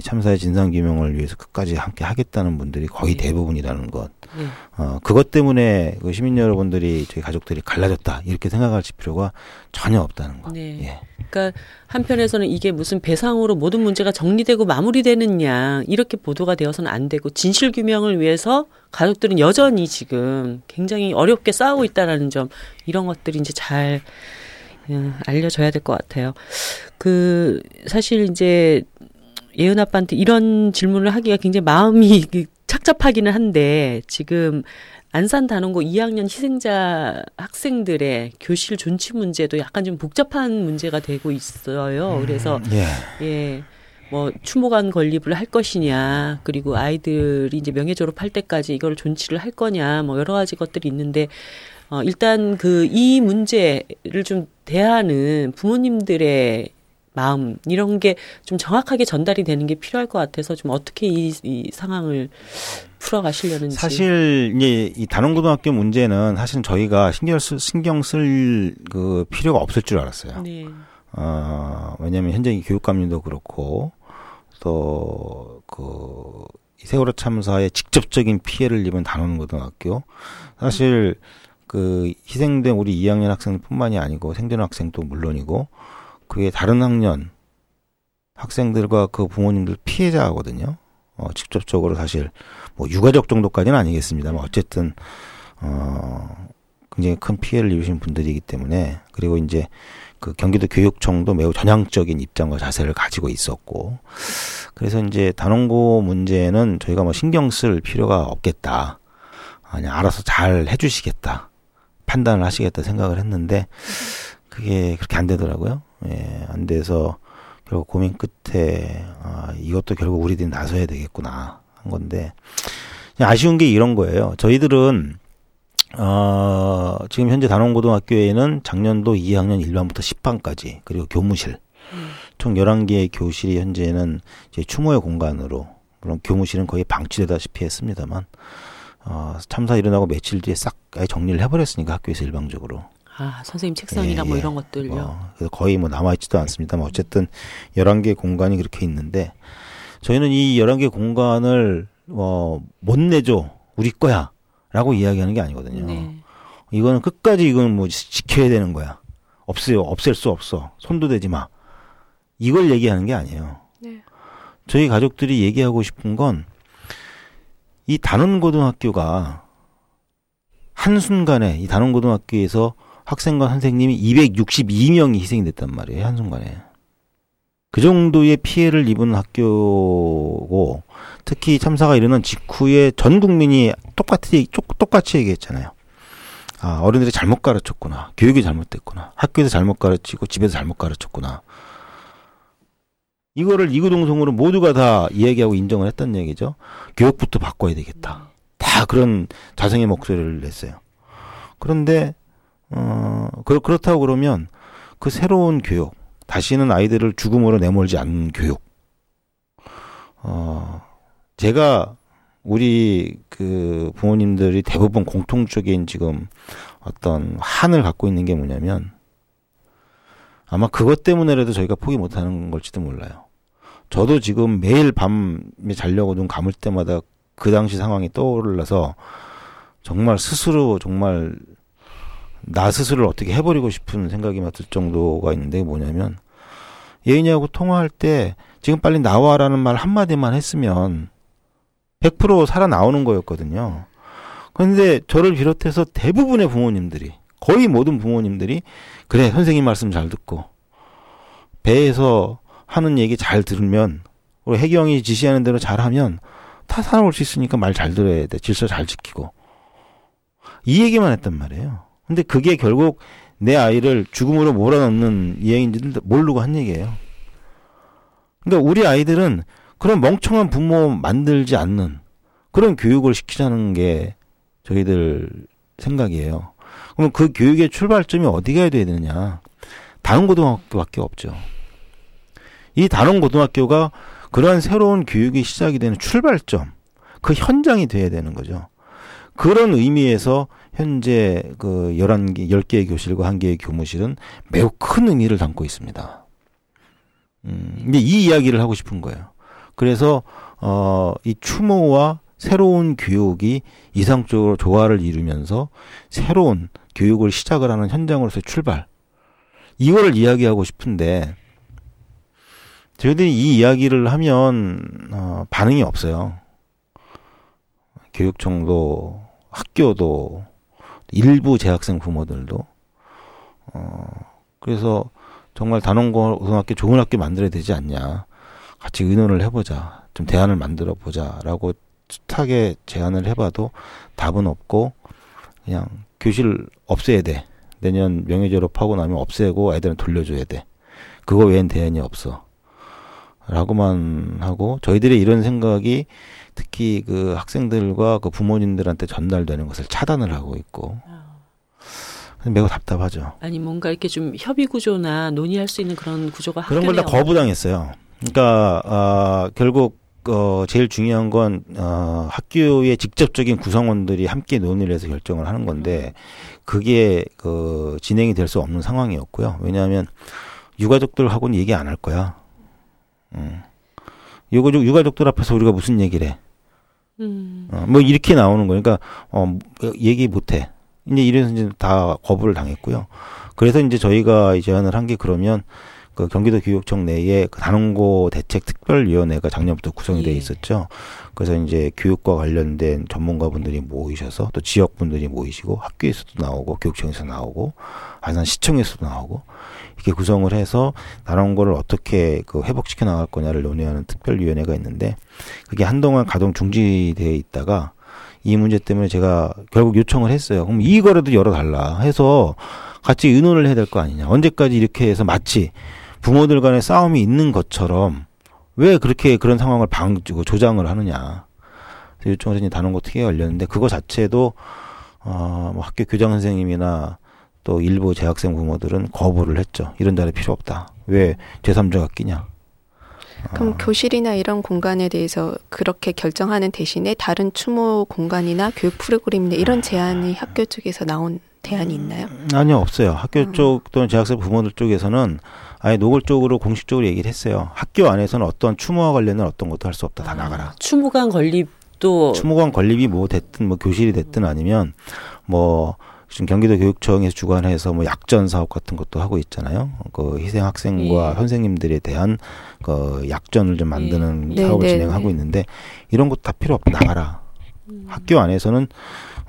참사의 진상 규명을 위해서 끝까지 함께 하겠다는 분들이 거의 네. 대부분이라는 것. 네. 어, 그것 때문에 그 시민 여러분들이 저희 가족들이 갈라졌다 이렇게 생각하실 필요가 전혀 없다는 거. 네. 예. 그러니까 한편에서는 이게 무슨 배상으로 모든 문제가 정리되고 마무리되느냐 이렇게 보도가 되어서는 안 되고 진실 규명을 위해서 가족들은 여전히 지금 굉장히 어렵게 싸우고 있다라는 점 이런 것들이 이제 잘 음, 알려져야 될 것 같아요. 그 사실 이제 예은 아빠한테 이런 질문을 하기가 굉장히 마음이 그 착잡하기는 한데 지금 안산 단원고 2학년 희생자 학생들의 교실 존치 문제도 약간 좀 복잡한 문제가 되고 있어요. 그래서 예. 예. 뭐 추모관 건립을 할 것이냐 그리고 아이들이 이제 명예 졸업할 때까지 이걸 존치를 할 거냐 뭐 여러 가지 것들이 있는데 어 일단 그 이 문제를 좀 대하는 부모님들의 마음 이런 게 좀 정확하게 전달이 되는 게 필요할 것 같아서 좀 어떻게 이, 이 상황을 풀어가시려는지 사실 이제 이 단원고등학교 문제는 사실은 저희가 신경 쓸 신경 쓸 그 필요가 없을 줄 알았어요. 네. 어, 왜냐하면 현재 이 교육감님도 그렇고 또그 세월호 참사에 직접적인 피해를 입은 단원고등학교 사실 그 희생된 우리 2학년 학생뿐만이 아니고 생존 학생도 물론이고 그의 다른 학년 학생들과 그 부모님들 피해자거든요. 어, 직접적으로 사실 뭐 유가족 정도까지는 아니겠습니다만 어쨌든 어 굉장히 큰 피해를 입으신 분들이기 때문에 그리고 이제 그 경기도 교육청도 매우 전향적인 입장과 자세를 가지고 있었고 그래서 이제 단원고 문제는 저희가 뭐 신경 쓸 필요가 없겠다. 아니 알아서 잘 해주시겠다 판단을 하시겠다 생각을 했는데 그게 그렇게 안 되더라고요. 예, 안 돼서 결국 고민 끝에 아, 이것도 결국 우리들이 나서야 되겠구나 한 건데 아쉬운 게 이런 거예요. 저희들은 어, 지금 현재 단원고등학교에는 작년도 2학년 1반부터 10반까지 그리고 교무실 총 11개의 교실이 현재는 이제 추모의 공간으로 물론 교무실은 거의 방치되다시피 했습니다만 어, 참사 일어나고 며칠 뒤에 싹 정리를 해버렸으니까 학교에서 일방적으로 아 선생님 책상이나 예, 뭐 예. 이런 것들요. 어, 그래서 거의 뭐 남아있지도 않습니다만 어쨌든 11개 공간이 그렇게 있는데 저희는 이 11개 공간을 어, 못 내줘 우리 거야 라고 이야기하는 게 아니거든요. 네. 이거는 끝까지 이건 뭐 지- 지켜야 되는 거야. 없어요. 없앨 수 없어. 손도 대지 마. 이걸 얘기하는 게 아니에요. 네. 저희 가족들이 얘기하고 싶은 건 이 단원고등학교가 한순간에 이 단원고등학교에서 학생과 선생님이 262명이 희생이 됐단 말이에요. 한순간에. 그 정도의 피해를 입은 학교고 특히 참사가 일어난 직후에 전 국민이 똑같이 똑같이 얘기했잖아요. 아, 어른들이 잘못 가르쳤구나. 교육이 잘못됐구나. 학교에서 잘못 가르치고 집에서 잘못 가르쳤구나. 이거를 이구동성으로 모두가 다 이야기하고 인정을 했던 얘기죠. 교육부터 바꿔야 되겠다. 다 그런 자성의 목소리를 냈어요. 그런데 어 그렇 그렇다고 그러면 그 새로운 교육 다시는 아이들을 죽음으로 내몰지 않는 교육. 어 제가 우리 그 부모님들이 대부분 공통적인 지금 어떤 한을 갖고 있는 게 뭐냐면 아마 그것 때문에라도 저희가 포기 못하는 걸지도 몰라요. 저도 지금 매일 밤에 자려고 눈 감을 때마다 그 당시 상황이 떠올라서 정말 스스로 정말 나 스스로를 어떻게 해버리고 싶은 생각이 들 정도가 있는데 뭐냐면 예인이하고 통화할 때 지금 빨리 나와라는 말 한마디만 했으면 100% 살아나오는 거였거든요. 그런데 저를 비롯해서 대부분의 부모님들이 거의 모든 부모님들이 그래 선생님 말씀 잘 듣고 배에서 하는 얘기 잘 들으면 우리 해경이 지시하는 대로 잘하면 다 살아올 수 있으니까 말 잘 들어야 돼 질서 잘 지키고 이 얘기만 했단 말이에요. 근데 그게 결국 내 아이를 죽음으로 몰아넣는 이야기인지도 모르고 한 얘기예요. 그러니까 우리 아이들은 그런 멍청한 부모 만들지 않는 그런 교육을 시키자는 게 저희들 생각이에요. 그럼 그 교육의 출발점이 어디가 돼야 되느냐? 단원고등학교밖에 없죠. 이 단원고등학교가 그러한 새로운 교육이 시작이 되는 출발점, 그 현장이 돼야 되는 거죠. 그런 의미에서 현재 그 11개, 10개의 교실과 1개의 교무실은 매우 큰 의미를 담고 있습니다. 음, 근데 이 이야기를 하고 싶은 거예요. 그래서, 어, 이 추모와 새로운 교육이 이상적으로 조화를 이루면서 새로운 교육을 시작을 하는 현장으로서의 출발. 이거를 이야기하고 싶은데, 저희들이 이 이야기를 하면, 어, 반응이 없어요. 교육청도, 학교도, 일부 재학생 부모들도, 어, 그래서 정말 단원고등학교 좋은 학교 만들어야 되지 않냐. 같이 의논을 해보자. 좀 대안을 만들어 보자라고 숱하게 제안을 해봐도 답은 없고 그냥 교실 없애야 돼. 내년 명예 졸업하고 나면 없애고 애들은 돌려줘야 돼. 그거 외엔 대안이 없어. 라고만 하고 저희들의 이런 생각이 특히 그 학생들과 그 부모님들한테 전달되는 것을 차단을 하고 있고 매우 답답하죠. 아니 뭔가 이렇게 좀 협의 구조나 논의할 수 있는 그런 구조가 그런 걸 다 거부당했어요. 그러니까 어, 결국 어, 제일 중요한 건 어, 학교의 직접적인 구성원들이 함께 논의를 해서 결정을 하는 건데 그게 그 진행이 될 수 없는 상황이었고요. 왜냐하면 유가족들하고는 얘기 안 할 거야. 음. 유가족 유가족들 앞에서 우리가 무슨 얘기를 해? 음. 어, 뭐 이렇게 나오는 거니까 어 얘기 못 해. 이제 이래서 이제 다 거부를 당했고요. 그래서 이제 저희가 제안을 한 게 그러면 그 경기도 교육청 내에 그 단원고 대책 특별위원회가 작년부터 구성이 돼 예. 있었죠. 그래서 이제 교육과 관련된 전문가분들이 모이셔서 또 지역 분들이 모이시고 학교에서도 나오고 교육청에서 나오고 안산 시청에서도 나오고 이렇게 구성을 해서 단원고를 어떻게 그 회복시켜 나갈 거냐를 논의하는 특별위원회가 있는데 그게 한동안 가동 중지돼 있다가 이 문제 때문에 제가 결국 요청을 했어요. 그럼 이거라도 열어달라 해서 같이 의논을 해야 될 거 아니냐. 언제까지 이렇게 해서 마치 부모들 간의 싸움이 있는 것처럼 왜 그렇게 그런 상황을 방, 조장을 하느냐. 그래서 요청을 했더니 단원고 특위가 열렸는데 그거 자체도 어, 뭐 학교 교장 선생님이나 또 일부 재학생 부모들은 거부를 했죠. 이런 자리 필요 없다. 왜 제3자가 끼냐. 그럼 아. 교실이나 이런 공간에 대해서 그렇게 결정하는 대신에 다른 추모 공간이나 교육 프로그램이나 이런 제안이 학교 쪽에서 나온 대안이 있나요? 아니요, 없어요. 학교 음. 쪽 또는 재학생 부모들 쪽에서는 아예 노골적으로 공식적으로 얘기를 했어요. 학교 안에서는 어떤 추모와 관련된 어떤 것도 할 수 없다. 다 나가라. 추모관 건립도 추모관 건립이 뭐 됐든 뭐 교실이 됐든 아니면 뭐 지금 경기도 교육청에서 주관해서 뭐 약전 사업 같은 것도 하고 있잖아요. 그 희생 학생과 예. 선생님들에 대한 그 약전을 좀 만드는 예. 네, 사업을 네, 진행하고 네. 있는데 이런 것다 필요 없다. 나가라. 학교 안에서는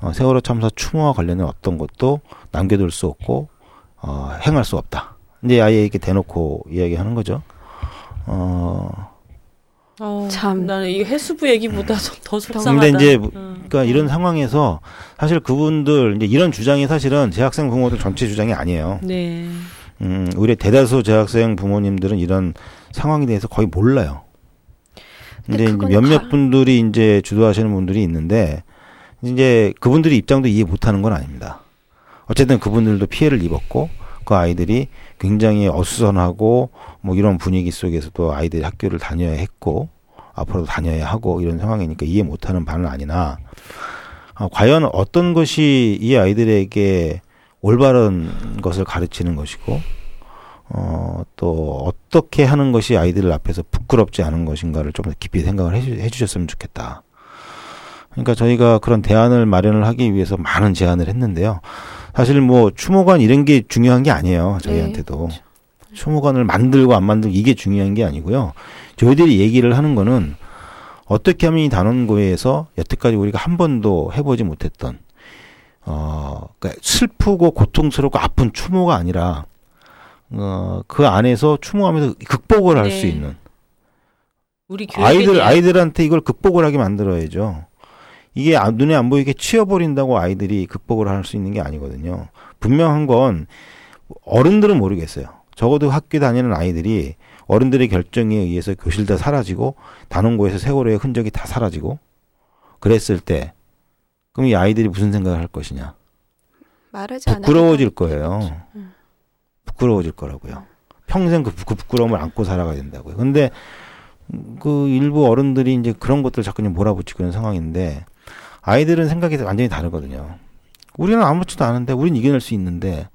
어, 세월호 참사 추모와 관련된 어떤 것도 남겨둘 수 없고 어, 행할 수 없다. 이제 아예 이렇게 대놓고 이야기하는 거죠. 어, 어, 참. 나는 이 해수부 얘기보다 더 속상하다. 근데 이제 어. 그러니까 이런 상황에서 사실 그분들 이제 이런 주장이 사실은 재학생 부모들 전체 주장이 아니에요. 네. 음, 우리 대다수 재학생 부모님들은 이런 상황에 대해서 거의 몰라요. 근데 근데 이제 몇몇 가- 분들이 이제 주도하시는 분들이 있는데 이제 그분들이 입장도 이해 못하는 건 아닙니다. 어쨌든 그분들도 피해를 입었고 그 아이들이 굉장히 어수선하고 뭐 이런 분위기 속에서도 아이들이 학교를 다녀야 했고 앞으로도 다녀야 하고 이런 상황이니까 이해 못하는 바는 아니나 아, 과연 어떤 것이 이 아이들에게 올바른 것을 가르치는 것이고 어, 또 어떻게 하는 것이 아이들 앞에서 부끄럽지 않은 것인가를 좀 더 깊이 생각을 해주, 해주셨으면 좋겠다. 그러니까 저희가 그런 대안을 마련을 하기 위해서 많은 제안을 했는데요. 사실 뭐 추모관 이런 게 중요한 게 아니에요. 저희한테도. 추모관을 만들고 안 만들고 이게 중요한 게 아니고요. 저희들이 얘기를 하는 거는 어떻게 하면 이 단원고에서 여태까지 우리가 한 번도 해보지 못했던 어, 그러니까 슬프고 고통스럽고 아픈 추모가 아니라 어, 그 안에서 추모하면서 극복을 할수 네. 있는 우리 아이들 아이들한테 이걸 극복을 하게 만들어야죠. 이게 아- 눈에 안 보이게 치워버린다고 아이들이 극복을 할 수 있는 게 아니거든요. 분명한 건 어른들은 모르겠어요. 적어도 학교 다니는 아이들이 어른들의 결정에 의해서 교실 다 사라지고 단원고에서 세월호의 흔적이 다 사라지고 그랬을 때 그럼 이 아이들이 무슨 생각을 할 것이냐? 말하지 부끄러워질 다- 거예요. 음. 부끄러워질 거라고요. 평생 그, 부- 그 부끄러움을 안고 살아가야 된다고요. 근데 그 일부 어른들이 이제 그런 것들 자꾸 몰아붙이고 있는 상황인데 아이들은 생각이 완전히 다르거든요. 우리는 아무렇지도 않은데 우리는 이겨낼 수 있는데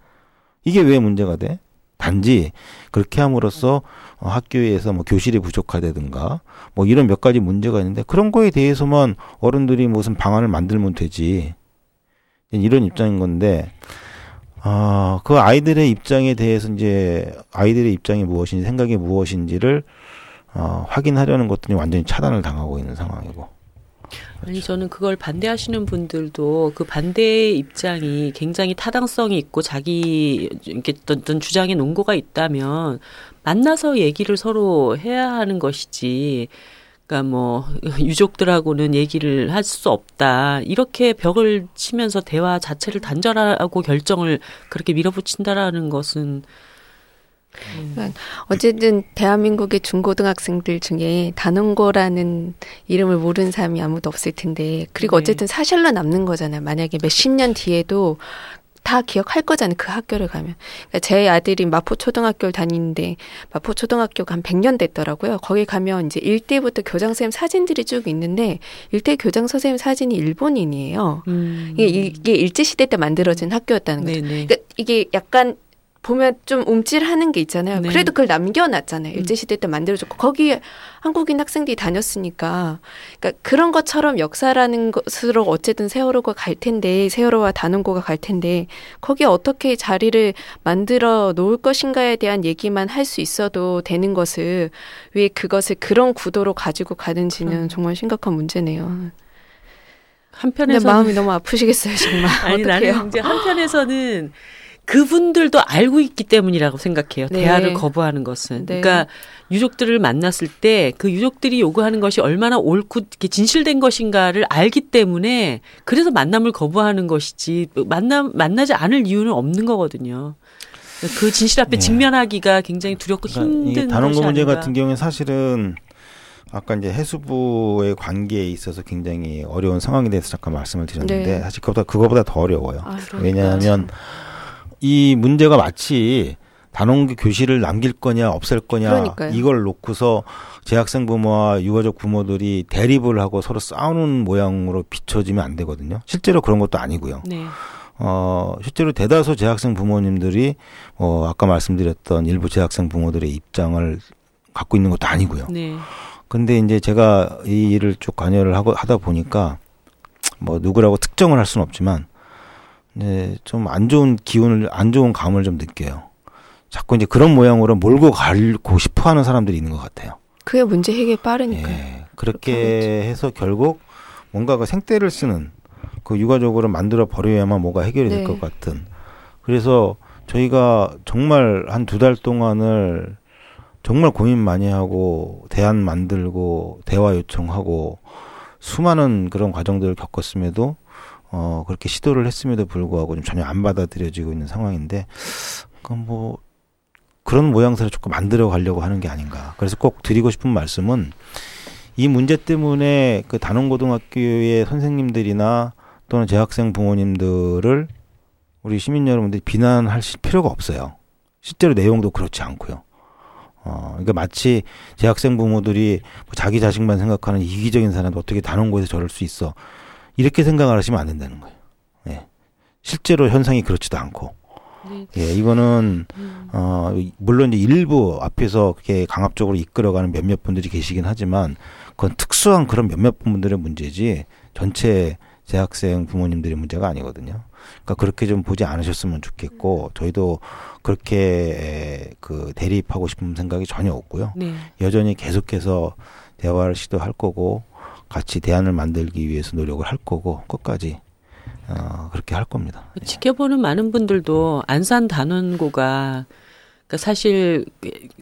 이게 왜 문제가 돼? 단지 그렇게 함으로써 어, 학교에서 뭐 교실이 부족하다든가 뭐 이런 몇 가지 문제가 있는데 그런 거에 대해서만 어른들이 무슨 방안을 만들면 되지 이런 입장인 건데 아, 그 아이들의 입장에 대해서 이제 아이들의 입장이 무엇인지 생각이 무엇인지를 어, 확인하려는 것들이 완전히 차단을 당하고 있는 상황이고. 아니 저는 그걸 반대하시는 분들도 그 반대의 입장이 굉장히 타당성이 있고 자기 이렇게 어떤, 주장에 논거가 있다면 만나서 얘기를 서로 해야 하는 것이지. 그러니까 뭐 유족들하고는 얘기를 할 수 없다. 이렇게 벽을 치면서 대화 자체를 단절하고 결정을 그렇게 밀어붙인다라는 것은 어쨌든 대한민국의 중고등학생들 중에 단원고라는 이름을 모르는 사람이 아무도 없을 텐데 그리고 네. 어쨌든 사실로 남는 거잖아요. 만약에 몇십 년 뒤에도 다 기억할 거잖아요. 그 학교를 가면. 그러니까 제 아들이 마포초등학교를 다니는데 마포초등학교가 한 100년 됐더라고요. 거기 가면 이제 일대부터 교장 선생님 사진들이 쭉 있는데 일대 교장 선생님 사진이 일본인이에요. 음. 이게, 이게 일제시대 때 만들어진 학교였다는 거죠. 네네. 그러니까 이게 약간 보면 좀 움찔하는 게 있잖아요. 네. 그래도 그걸 남겨놨잖아요. 음. 일제시대 때 만들어줬고 거기에 한국인 학생들이 다녔으니까 그러니까 그런 것처럼 역사라는 것으로 어쨌든 세월호가 갈 텐데 세월호와 단원고가 갈 텐데 거기에 어떻게 자리를 만들어 놓을 것인가에 대한 얘기만 할 수 있어도 되는 것을 왜 그것을 그런 구도로 가지고 가는지는 음. 정말 심각한 문제네요. 한편에서 마음이 너무 아프시겠어요, 정말. 아니? 나는 이제 한편에서는 그분들도 알고 있기 때문이라고 생각해요. 네. 대화를 거부하는 것은. 네. 그러니까 유족들을 만났을 때 그 유족들이 요구하는 것이 얼마나 옳고 진실된 것인가를 알기 때문에 그래서 만남을 거부하는 것이지 만남 만나지 않을 이유는 없는 거거든요. 그 진실 앞에 네. 직면하기가 굉장히 두렵고 그러니까 힘든 단원고 문제 아닌가. 같은 경우는 사실은 아까 이제 해수부의 관계에 있어서 굉장히 어려운 상황에 대해서 잠깐 말씀을 드렸는데 네. 사실 그보다 그거보다 더 어려워요. 아. 왜냐하면 이 문제가 마치 단원고 교실을 남길 거냐 없앨 거냐 그러니까요. 이걸 놓고서 재학생 부모와 유가족 부모들이 대립을 하고 서로 싸우는 모양으로 비춰지면 안 되거든요. 실제로 그런 것도 아니고요. 네. 어, 실제로 대다수 재학생 부모님들이 어, 아까 말씀드렸던 일부 재학생 부모들의 입장을 갖고 있는 것도 아니고요. 네. 근데 이제 제가 이 일을 쭉 관여를 하고 하다 보니까 뭐 누구라고 특정을 할 수는 없지만 이제 좀 안 좋은 기운을 안 좋은 감을 좀 느껴요. 자꾸 이제 그런 모양으로 몰고 가고 싶어 하는 사람들이 있는 것 같아요. 그게 문제 해결 빠르니까요. 예. 그렇게 해서 결국 뭔가 그 생떼를 쓰는 그 유가족으로 만들어 버려야만 뭐가 해결이 될 네. 것 같은. 그래서 저희가 정말 한 두 달 동안을 정말 고민 많이 하고 대안 만들고 대화 요청하고 수많은 그런 과정들을 겪었음에도 어 그렇게 시도를 했음에도 불구하고 좀 전혀 안 받아들여지고 있는 상황인데 그건 뭐 그런 모양새를 조금 만들어 가려고 하는 게 아닌가. 그래서 꼭 드리고 싶은 말씀은 이 문제 때문에 그 단원고등학교의 선생님들이나 또는 재학생 부모님들을 우리 시민 여러분들이 비난하실 필요가 없어요. 실제로 내용도 그렇지 않고요. 어, 그러니까 마치 재학생 부모들이 뭐 자기 자식만 생각하는 이기적인 사람도 어떻게 단원고에서 저럴 수 있어. 이렇게 생각을 하시면 안 된다는 거예요. 예. 실제로 현상이 그렇지도 않고. 네. 예, 이거는, 어, 물론 이제 일부 앞에서 그렇게 강압적으로 이끌어가는 몇몇 분들이 계시긴 하지만 그건 특수한 그런 몇몇 분들의 문제지 전체 재학생 부모님들의 문제가 아니거든요. 그러니까 그렇게 좀 보지 않으셨으면 좋겠고 저희도 그렇게 에, 그 대립하고 싶은 생각이 전혀 없고요. 네. 여전히 계속해서 대화를 시도할 거고 같이 대안을 만들기 위해서 노력을 할 거고 끝까지 어, 그렇게 할 겁니다. 예. 지켜보는 많은 분들도 안산 단원고가 그러니까 사실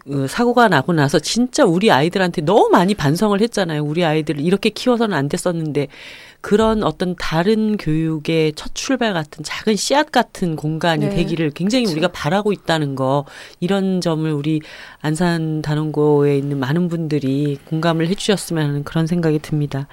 그 사고가 나고 나서 진짜 우리 아이들한테 너무 많이 반성을 했잖아요. 우리 아이들을 이렇게 키워서는 안 됐었는데 그런 어떤 다른 교육의 첫 출발 같은 작은 씨앗 같은 공간이 네. 되기를 굉장히 우리가 바라고 있다는 거 이런 점을 우리 안산 단원고에 있는 많은 분들이 공감을 해주셨으면 하는 그런 생각이 듭니다.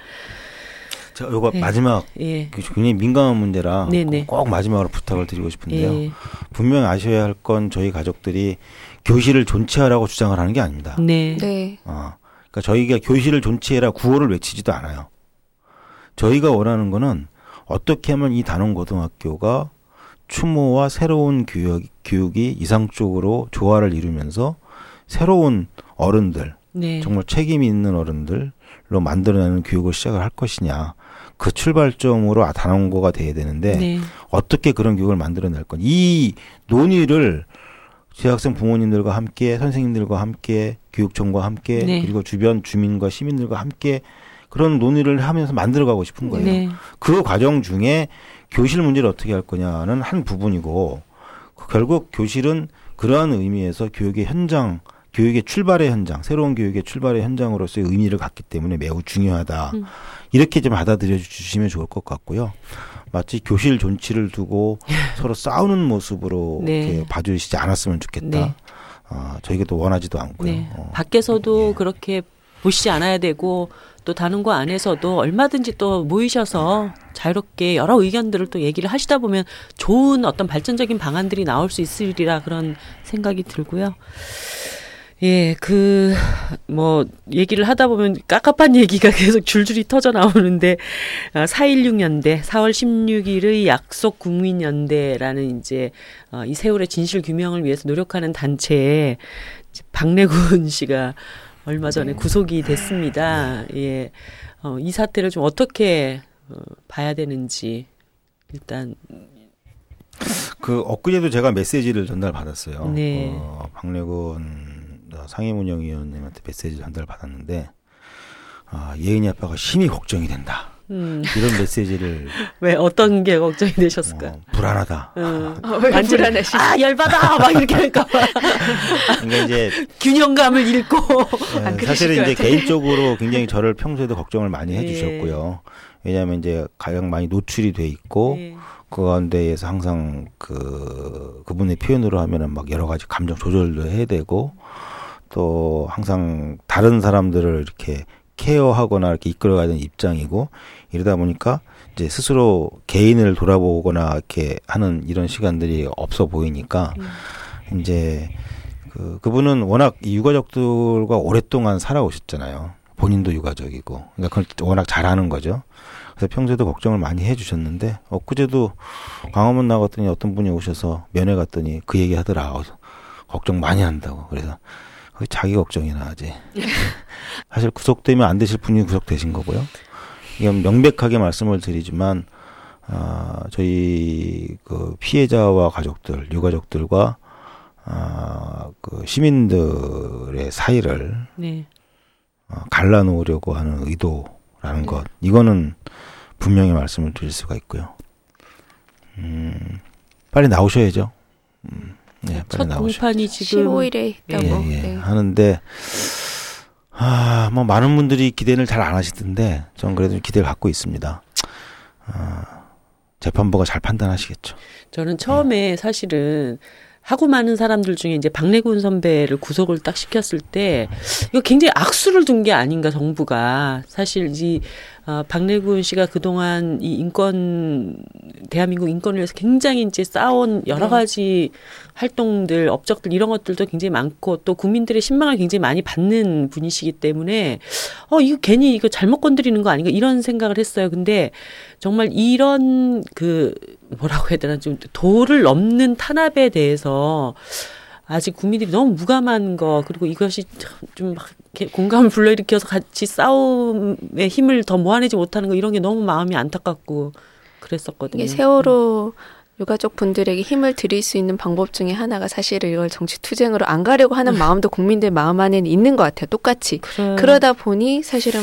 자, 요거 네. 마지막 예. 그 굉장히 민감한 문제라 네네. 꼭 마지막으로 부탁을 드리고 싶은데요. 예. 분명히 아셔야 할 건 저희 가족들이 교실을 존치하라고 주장을 하는 게 아닙니다. 네. 네. 어, 그러니까 저희가 교실을 존치해라 구호를 외치지도 않아요. 저희가 원하는 거는 어떻게 하면 이 단원 고등학교가 추모와 새로운 교육, 교육이 이상적으로 조화를 이루면서 새로운 어른들, 네. 정말 책임 있는 어른들로 만들어내는 교육을 시작을 할 것이냐. 그 출발점으로 아, 단원고가 돼야 되는데 네. 어떻게 그런 교육을 만들어낼 건. 이 논의를 재학생 부모님들과 함께 선생님들과 함께 교육청과 함께 네. 그리고 주변 주민과 시민들과 함께 그런 논의를 하면서 만들어가고 싶은 거예요. 네. 그 과정 중에 교실 문제를 어떻게 할 거냐는 한 부분이고 그 결국 교실은 그러한 의미에서 교육의 현장, 교육의 출발의 현장, 새로운 교육의 출발의 현장으로서의 의미를 갖기 때문에 매우 중요하다. 음. 이렇게 좀 받아들여 주시면 좋을 것 같고요. 마치 교실 존치를 두고 서로 싸우는 모습으로 네. 이렇게 봐주시지 않았으면 좋겠다. 네. 어, 저희가 또 원하지도 않고요. 네. 어, 밖에서도 예. 그렇게 보시지 않아야 되고 또 단원고 안에서도 얼마든지 또 모이셔서 자유롭게 여러 의견들을 또 얘기를 하시다 보면 좋은 어떤 발전적인 방안들이 나올 수 있으리라 그런 생각이 들고요. 예, 그, 뭐, 얘기를 하다 보면 깝깝한 얘기가 계속 줄줄이 터져 나오는데, 아, 4.16연대, 4월 16일의 약속 국민연대라는 이제, 어, 이 세월의 진실 규명을 위해서 노력하는 단체에 박래군 씨가 얼마 전에 구속이 됐습니다. 예. 어, 이 사태를 좀 어떻게 어, 봐야 되는지 일단 그 엊그제도 제가 메시지를 전달 받았어요. 네. 어, 박래군 상임운영위원님한테 메시지를 전달 받았는데 아, 예은이 아빠가 심히 걱정이 된다. 음, 이런 메시지를 왜 어떤 게 걱정이 되셨을까요? 어, 불안하다. 음. 아, 왜 완전 불안하시? 아 열받아 막 이렇게 할까 봐 그러니까 이제 균형감을 잃고 예, 안 그러실 사실은 것 이제. 개인적으로 굉장히 저를 평소에도 걱정을 많이 예. 해주셨고요. 왜냐하면 이제 가장 많이 노출이 돼 있고 예. 그 가운데에서 항상 그 그분의 표현으로 하면은 막 여러 가지 감정 조절도 해야 되고 또 항상 다른 사람들을 이렇게 케어하거나 이렇게 이끌어가야 되는 입장이고 이러다 보니까 이제 스스로 개인을 돌아보거나 이렇게 하는 이런 시간들이 없어 보이니까 이제 그 그분은 워낙 이 유가족들과 오랫동안 살아오셨잖아요. 본인도 유가족이고 그러니까 그걸 워낙 잘하는 거죠. 그래서 평소에도 걱정을 많이 해주셨는데 엊그제도 광화문 나갔더니 어떤 분이 오셔서 면회 갔더니 그 얘기 하더라. 어, 걱정 많이 한다고. 그래서 자기 걱정이나 하지. 사실 구속되면 안 되실 분이 구속되신 거고요. 이건 명백하게 말씀을 드리지만 아, 저희 그 피해자와 가족들, 유가족들과 아, 그 시민들의 사이를 네. 어, 갈라놓으려고 하는 의도라는 것. 이거는 분명히 말씀을 드릴 수가 있고요. 음, 빨리 나오셔야죠. 음, 네, 첫 빨리 나오셔. 공판이 지금 15일에 있다고. 예, 예. 네. 하는데 아, 뭐 많은 분들이 기대를 잘 안 하시던데 전 그래도 기대를 갖고 있습니다. 아, 재판부가 잘 판단하시겠죠. 저는 처음에 사실은 하고 많은 사람들 중에 이제 박래군 선배를 구속을 딱 시켰을 때 이거 굉장히 악수를 둔 게 아닌가 정부가 사실 이 어, 박래군 씨가 그동안 이 인권 대한민국 인권을 위해서 굉장히 이제 쌓아온 여러 네. 가지 활동들 업적들 이런 것들도 굉장히 많고 또 국민들의 신망을 굉장히 많이 받는 분이시기 때문에 어 이거 괜히 이거 잘못 건드리는 거 아닌가 이런 생각을 했어요. 근데 정말 이런 그 뭐라고 해야 되나 좀 도를 넘는 탄압에 대해서 아직 국민들이 너무 무감한 거 그리고 이것이 좀 막 이렇게 공감을 불러일으켜서 같이 싸움의 힘을 더 모아내지 못하는 거 이런 게 너무 마음이 안타깝고 그랬었거든요. 이게 세월호 유가족 분들에게 힘을 드릴 수 있는 방법 중에 하나가 사실은 이걸 정치 투쟁으로 안 가려고 하는 마음도 국민들 마음 안에는 있는 것 같아요. 똑같이. 그래. 그러다 보니 사실은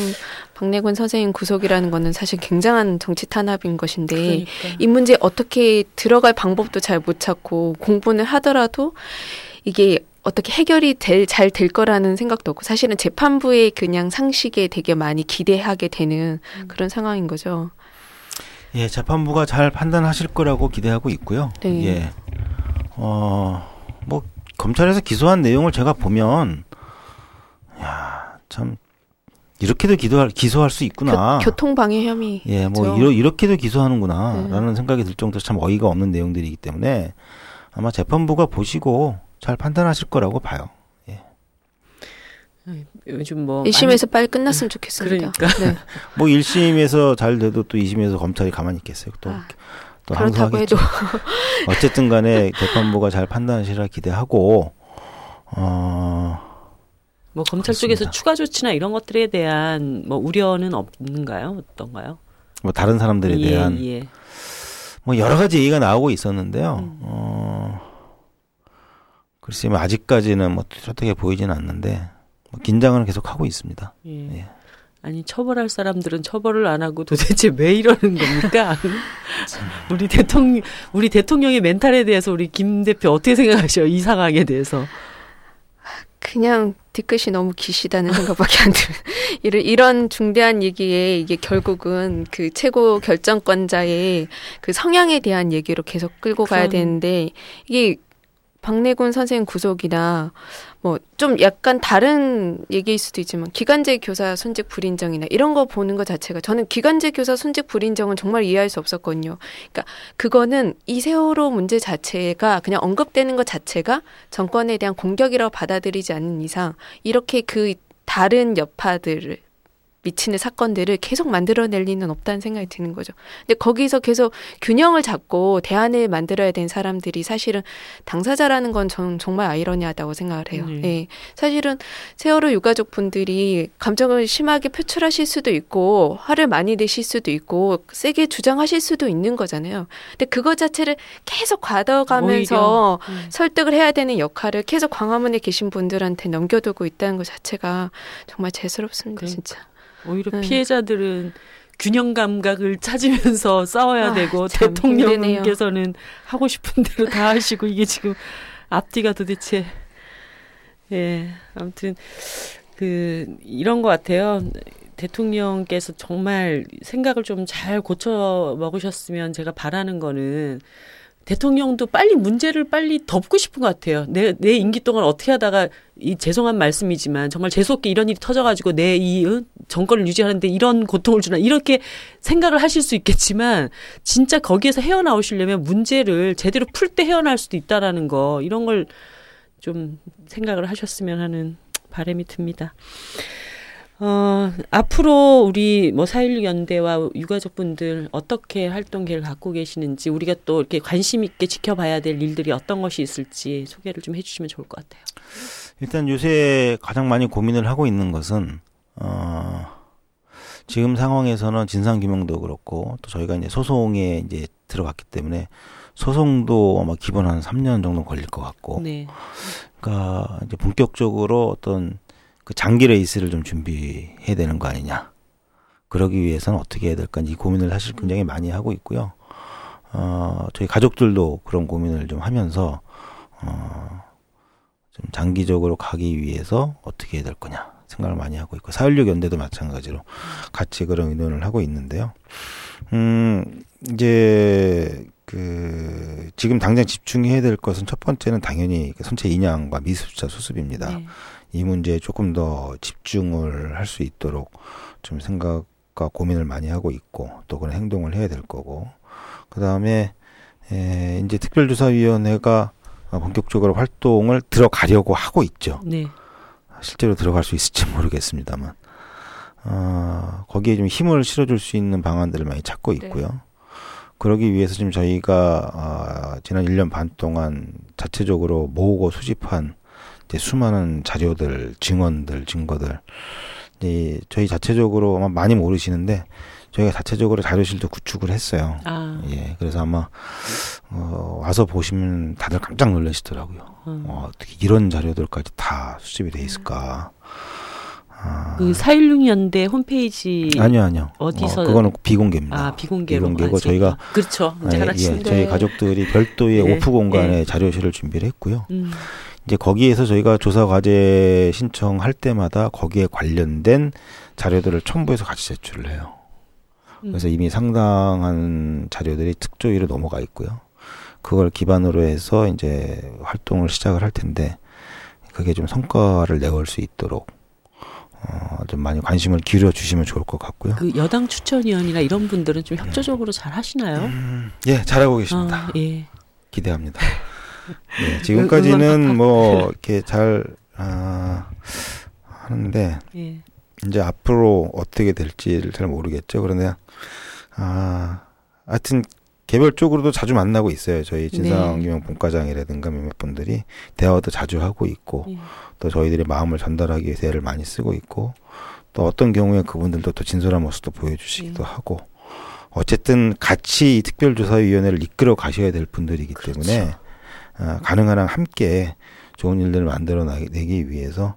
박래군 선생님 구속이라는 거는 사실 굉장한 정치 탄압인 것인데 그러니까. 이 문제에 어떻게 들어갈 방법도 잘 못 찾고 공분을 하더라도 이게 어떻게 해결이 될, 잘 될 거라는 생각도 없고 사실은 재판부의 그냥 상식에 되게 많이 기대하게 되는 음. 그런 상황인 거죠. 예, 재판부가 잘 판단하실 거라고 기대하고 있고요. 네. 예. 어, 뭐 검찰에서 기소한 내용을 제가 보면 야, 참 이렇게도 기도할 기소할 수 있구나. 교, 통방해 혐의. 예, 뭐. 이러, 이렇게도 기소하는구나라는 네. 생각이 들 정도로 참 어이가 없는 내용들이기 때문에 아마 재판부가 보시고 잘 판단하실 거라고 봐요. 요즘 뭐 1심에서 빨리 끝났으면 좋겠습니다. 그러니까. 네. 뭐 1심에서 잘 돼도 또 2심에서 검찰이 가만히 있겠어요. 또, 아, 또 그렇다고. 해도 어쨌든 간에 재판부가 잘 판단하시라 기대하고 어 뭐 검찰 그렇습니다. 쪽에서 추가 조치나 이런 것들에 대한 뭐 우려는 없는가요? 어떤가요? 뭐 다른 사람들에 예, 대한 예. 뭐 여러 가지 얘기가 나오고 있었는데요. 음. 어 글쎄 뭐 아직까지는 뭐 뚜렷하게 보이지는 않는데 뭐 긴장은 계속 하고 있습니다. 예. 예. 아니 처벌할 사람들은 처벌을 안 하고 도대체 왜 이러는 겁니까? 우리 대통령 우리 대통령의 멘탈에 대해서 우리 김 대표 어떻게 생각하셔? 이 상황에 대해서. 그냥 뒤끝이 너무 기시다는 생각밖에 안 들어요. 이런, 이런 중대한 얘기에 이게 결국은 그 최고 결정권자의 그 성향에 대한 얘기로 계속 끌고 가야 그럼. 되는데 이게 박래군 선생님 구속이나 뭐 좀 약간 다른 얘기일 수도 있지만 기간제 교사 순직 불인정이나 이런 거 보는 것 자체가 저는 기간제 교사 순직 불인정은 정말 이해할 수 없었거든요. 그러니까 그거는 이 세월호 문제 자체가 그냥 언급되는 것 자체가 정권에 대한 공격이라고 받아들이지 않는 이상 이렇게 그 다른 여파들을 미치는 사건들을 계속 만들어낼 리는 없다는 생각이 드는 거죠. 근데 거기서 계속 균형을 잡고 대안을 만들어야 되는 사람들이 사실은 당사자라는 건 저는 정말 아이러니하다고 생각을 해요. 네. 예. 사실은 세월호 유가족 분들이 감정을 심하게 표출하실 수도 있고 화를 많이 내실 수도 있고 세게 주장하실 수도 있는 거잖아요. 근데 그거 자체를 계속 과도가면서 오히려, 음. 설득을 해야 되는 역할을 계속 광화문에 계신 분들한테 넘겨두고 있다는 것 자체가 정말 재스럽습니다, 그러니까. 진짜. 오히려 네. 피해자들은 균형 감각을 찾으면서 싸워야 아, 되고 참 대통령께서는 하고 싶은 대로 다 하시고 이게 지금 앞뒤가 도대체 예 아무튼 그 이런 것 같아요. 대통령께서 정말 생각을 좀 잘 고쳐 먹으셨으면 제가 바라는 거는 대통령도 빨리 문제를 빨리 덮고 싶은 것 같아요. 내, 내 임기 동안 어떻게 하다가 이 죄송한 말씀이지만 정말 재수없게 이런 일이 터져가지고 내 이 정권을 유지하는데 이런 고통을 주나 이렇게 생각을 하실 수 있겠지만 진짜 거기에서 헤어나오시려면 문제를 제대로 풀 때 헤어날 수도 있다라는 거 이런 걸 좀 생각을 하셨으면 하는 바람이 듭니다. 어, 앞으로 우리 뭐4.16 연대와 유가족분들 어떻게 활동계를 갖고 계시는지 우리가 또 이렇게 관심 있게 지켜봐야 될 일들이 어떤 것이 있을지 소개를 좀 해주시면 좋을 것 같아요. 일단 요새 가장 많이 고민을 하고 있는 것은 어 지금 상황에서는 진상 규명도 그렇고 또 저희가 이제 소송에 이제 들어갔기 때문에 소송도 아마 기본 한 3년 정도 걸릴 것 같고 네. 그러니까 이제 본격적으로 어떤 그 장기 레이스를 좀 준비해야 되는 거 아니냐. 그러기 위해서는 어떻게 해야 될까 이 고민을 사실 굉장히 많이 하고 있고요. 어, 저희 가족들도 그런 고민을 좀 하면서 어, 좀 장기적으로 가기 위해서 어떻게 해야 될 거냐 생각을 많이 하고 있고 사회력 연대도 마찬가지로 같이 그런 의논을 하고 있는데요. 음, 이제 그 지금 당장 집중해야 될 것은 첫 번째는 당연히 그 선체 인양과 미수자 수습입니다. 네. 이 문제에 조금 더 집중을 할 수 있도록 좀 생각과 고민을 많이 하고 있고 또 그런 행동을 해야 될 거고 그 다음에 에, 이제 특별조사위원회가 본격적으로 활동을 들어가려고 하고 있죠. 네. 실제로 들어갈 수 있을지 모르겠습니다만 어, 거기에 좀 힘을 실어줄 수 있는 방안들을 많이 찾고 있고요. 그러기 위해서 지금 저희가 어, 지난 1년 반 동안 자체적으로 모으고 수집한 수많은 자료들, 증언들, 증거들 이제 저희 자체적으로 아마 많이 모르시는데 저희가 자체적으로 자료실도 구축을 했어요. 아, 예, 그래서 아마 어, 와서 보시면 다들 깜짝 놀라시더라고요. 음. 어, 어떻게 이런 자료들까지 다 수집이 돼 있을까? 아, 그 416연대 홈페이지 아니요, 아니요. 어디서- 어, 그거는 비공개입니다. 아 비공개로 비공개고 아직. 저희가 그렇죠. 이제 예, 예, 저희 가족들이 별도의 네. 오프 공간에 네. 자료실을 준비를 했고요. 음, 이제 거기에서 저희가 조사 과제 신청할 때마다 거기에 관련된 자료들을 첨부해서 같이 제출을 해요. 음. 그래서 이미 상당한 자료들이 특조위로 넘어가 있고요. 그걸 기반으로 해서 이제 활동을 시작을 할 텐데 그게 좀 성과를 내올 수 있도록 어, 좀 많이 관심을 기울여 주시면 좋을 것 같고요. 그 여당 추천위원이나 이런 분들은 좀 협조적으로 잘 하시나요? 예, 잘하고 계십니다. 아, 예. 기대합니다. 예, 지금까지는 뭐 이렇게 잘 아, 하는데 예. 이제 앞으로 어떻게 될지를 잘 모르겠죠. 그런데 아 하여튼 개별적으로도 자주 만나고 있어요. 저희 진상규명 본과장이라든가 몇몇 분들이 대화도 자주 하고 있고 예. 또 저희들의 마음을 전달하기 위해서 애를 많이 쓰고 있고 또 어떤 경우에 그분들도 또 진솔한 모습도 보여주시기도 예. 하고 어쨌든 같이 이 특별조사위원회를 이끌어 가셔야 될 분들이기 그렇죠. 때문에 아, 가능한 한 함께 좋은 일들을 만들어 내기 위해서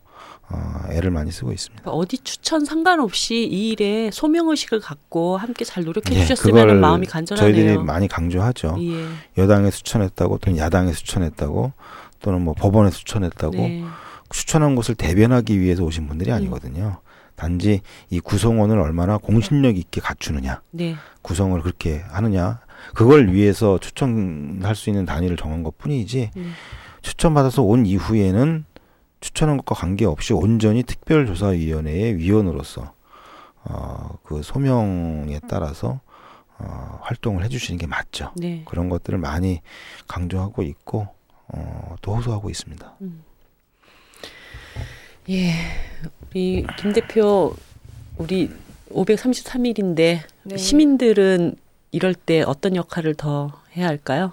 어, 애를 많이 쓰고 있습니다. 그러니까 어디 추천 상관없이 이 일에 소명 의식을 갖고 함께 잘 노력해 예, 주셨으면 마음이 간절하네요. 저희들이 많이 강조하죠. 예. 여당에 추천했다고 또는 야당에 추천했다고 또는 뭐 법원에 추천했다고 네. 추천한 것을 대변하기 위해서 오신 분들이 음. 아니거든요. 단지 이 구성원을 얼마나 공신력 있게 갖추느냐, 네. 구성을 그렇게 하느냐, 그걸 위해서 추천할 수 있는 단위를 정한 것 뿐이지, 음. 추천받아서 온 이후에는 추천한 것과 관계없이 온전히 특별조사위원회의 위원으로서, 어, 그 소명에 따라서, 어, 활동을 해주시는 게 맞죠. 네. 그런 것들을 많이 강조하고 있고, 어, 또 호소하고 있습니다. 예. 우리 김 대표 우리 533일인데 네. 시민들은 이럴 때 어떤 역할을 더 해야 할까요?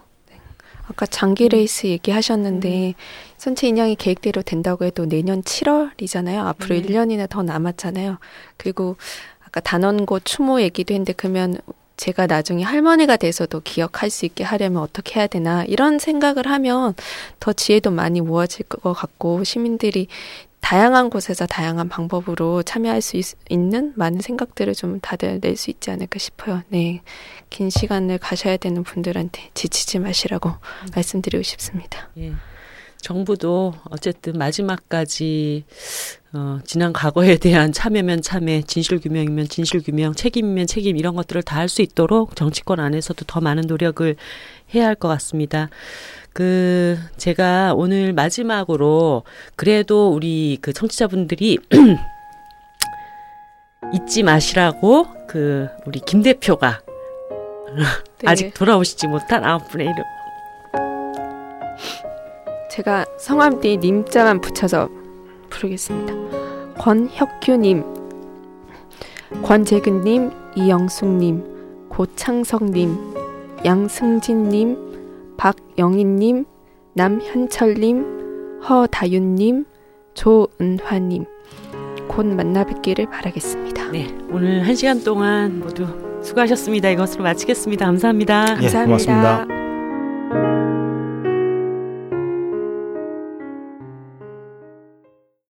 아까 장기 레이스 얘기하셨는데 선체 인양이 계획대로 된다고 해도 내년 7월이잖아요. 앞으로 네. 1년이나 더 남았잖아요. 그리고 아까 단원고 추모 얘기도 했는데 그러면 제가 나중에 할머니가 돼서도 기억할 수 있게 하려면 어떻게 해야 되나 이런 생각을 하면 더 지혜도 많이 모아질 것 같고 시민들이 다양한 곳에서 다양한 방법으로 참여할 수 있, 는 많은 생각들을 좀 다들 낼 수 있지 않을까 싶어요. 네. 긴 시간을 가셔야 되는 분들한테 지치지 마시라고 말씀드리고 싶습니다. 예. 정부도 어쨌든 마지막까지 어, 지난 과거에 대한 참여면 참여, 진실 규명이면 진실 규명, 책임이면 책임 이런 것들을 다 할 수 있도록 정치권 안에서도 더 많은 노력을 해야 할 것 같습니다. 그 제가 오늘 마지막으로 그래도 우리 그 청취자분들이 잊지 마시라고 그 우리 김 대표가 네. 아직 돌아오시지 못한 아홉 분의 이름 제가 성함 뒤에 님자만 붙여서 부르겠습니다. 권혁규님, 권재근님, 이영숙님, 고창석님, 양승진님, 박영인님, 남현철님, 허다윤님, 조은화님, 곧 만나 뵙기를 바라겠습니다. 네, 오늘 한 시간 동안 모두 수고하셨습니다. 이것으로 마치겠습니다. 감사합니다. 예, 감사합니다. 고맙습니다.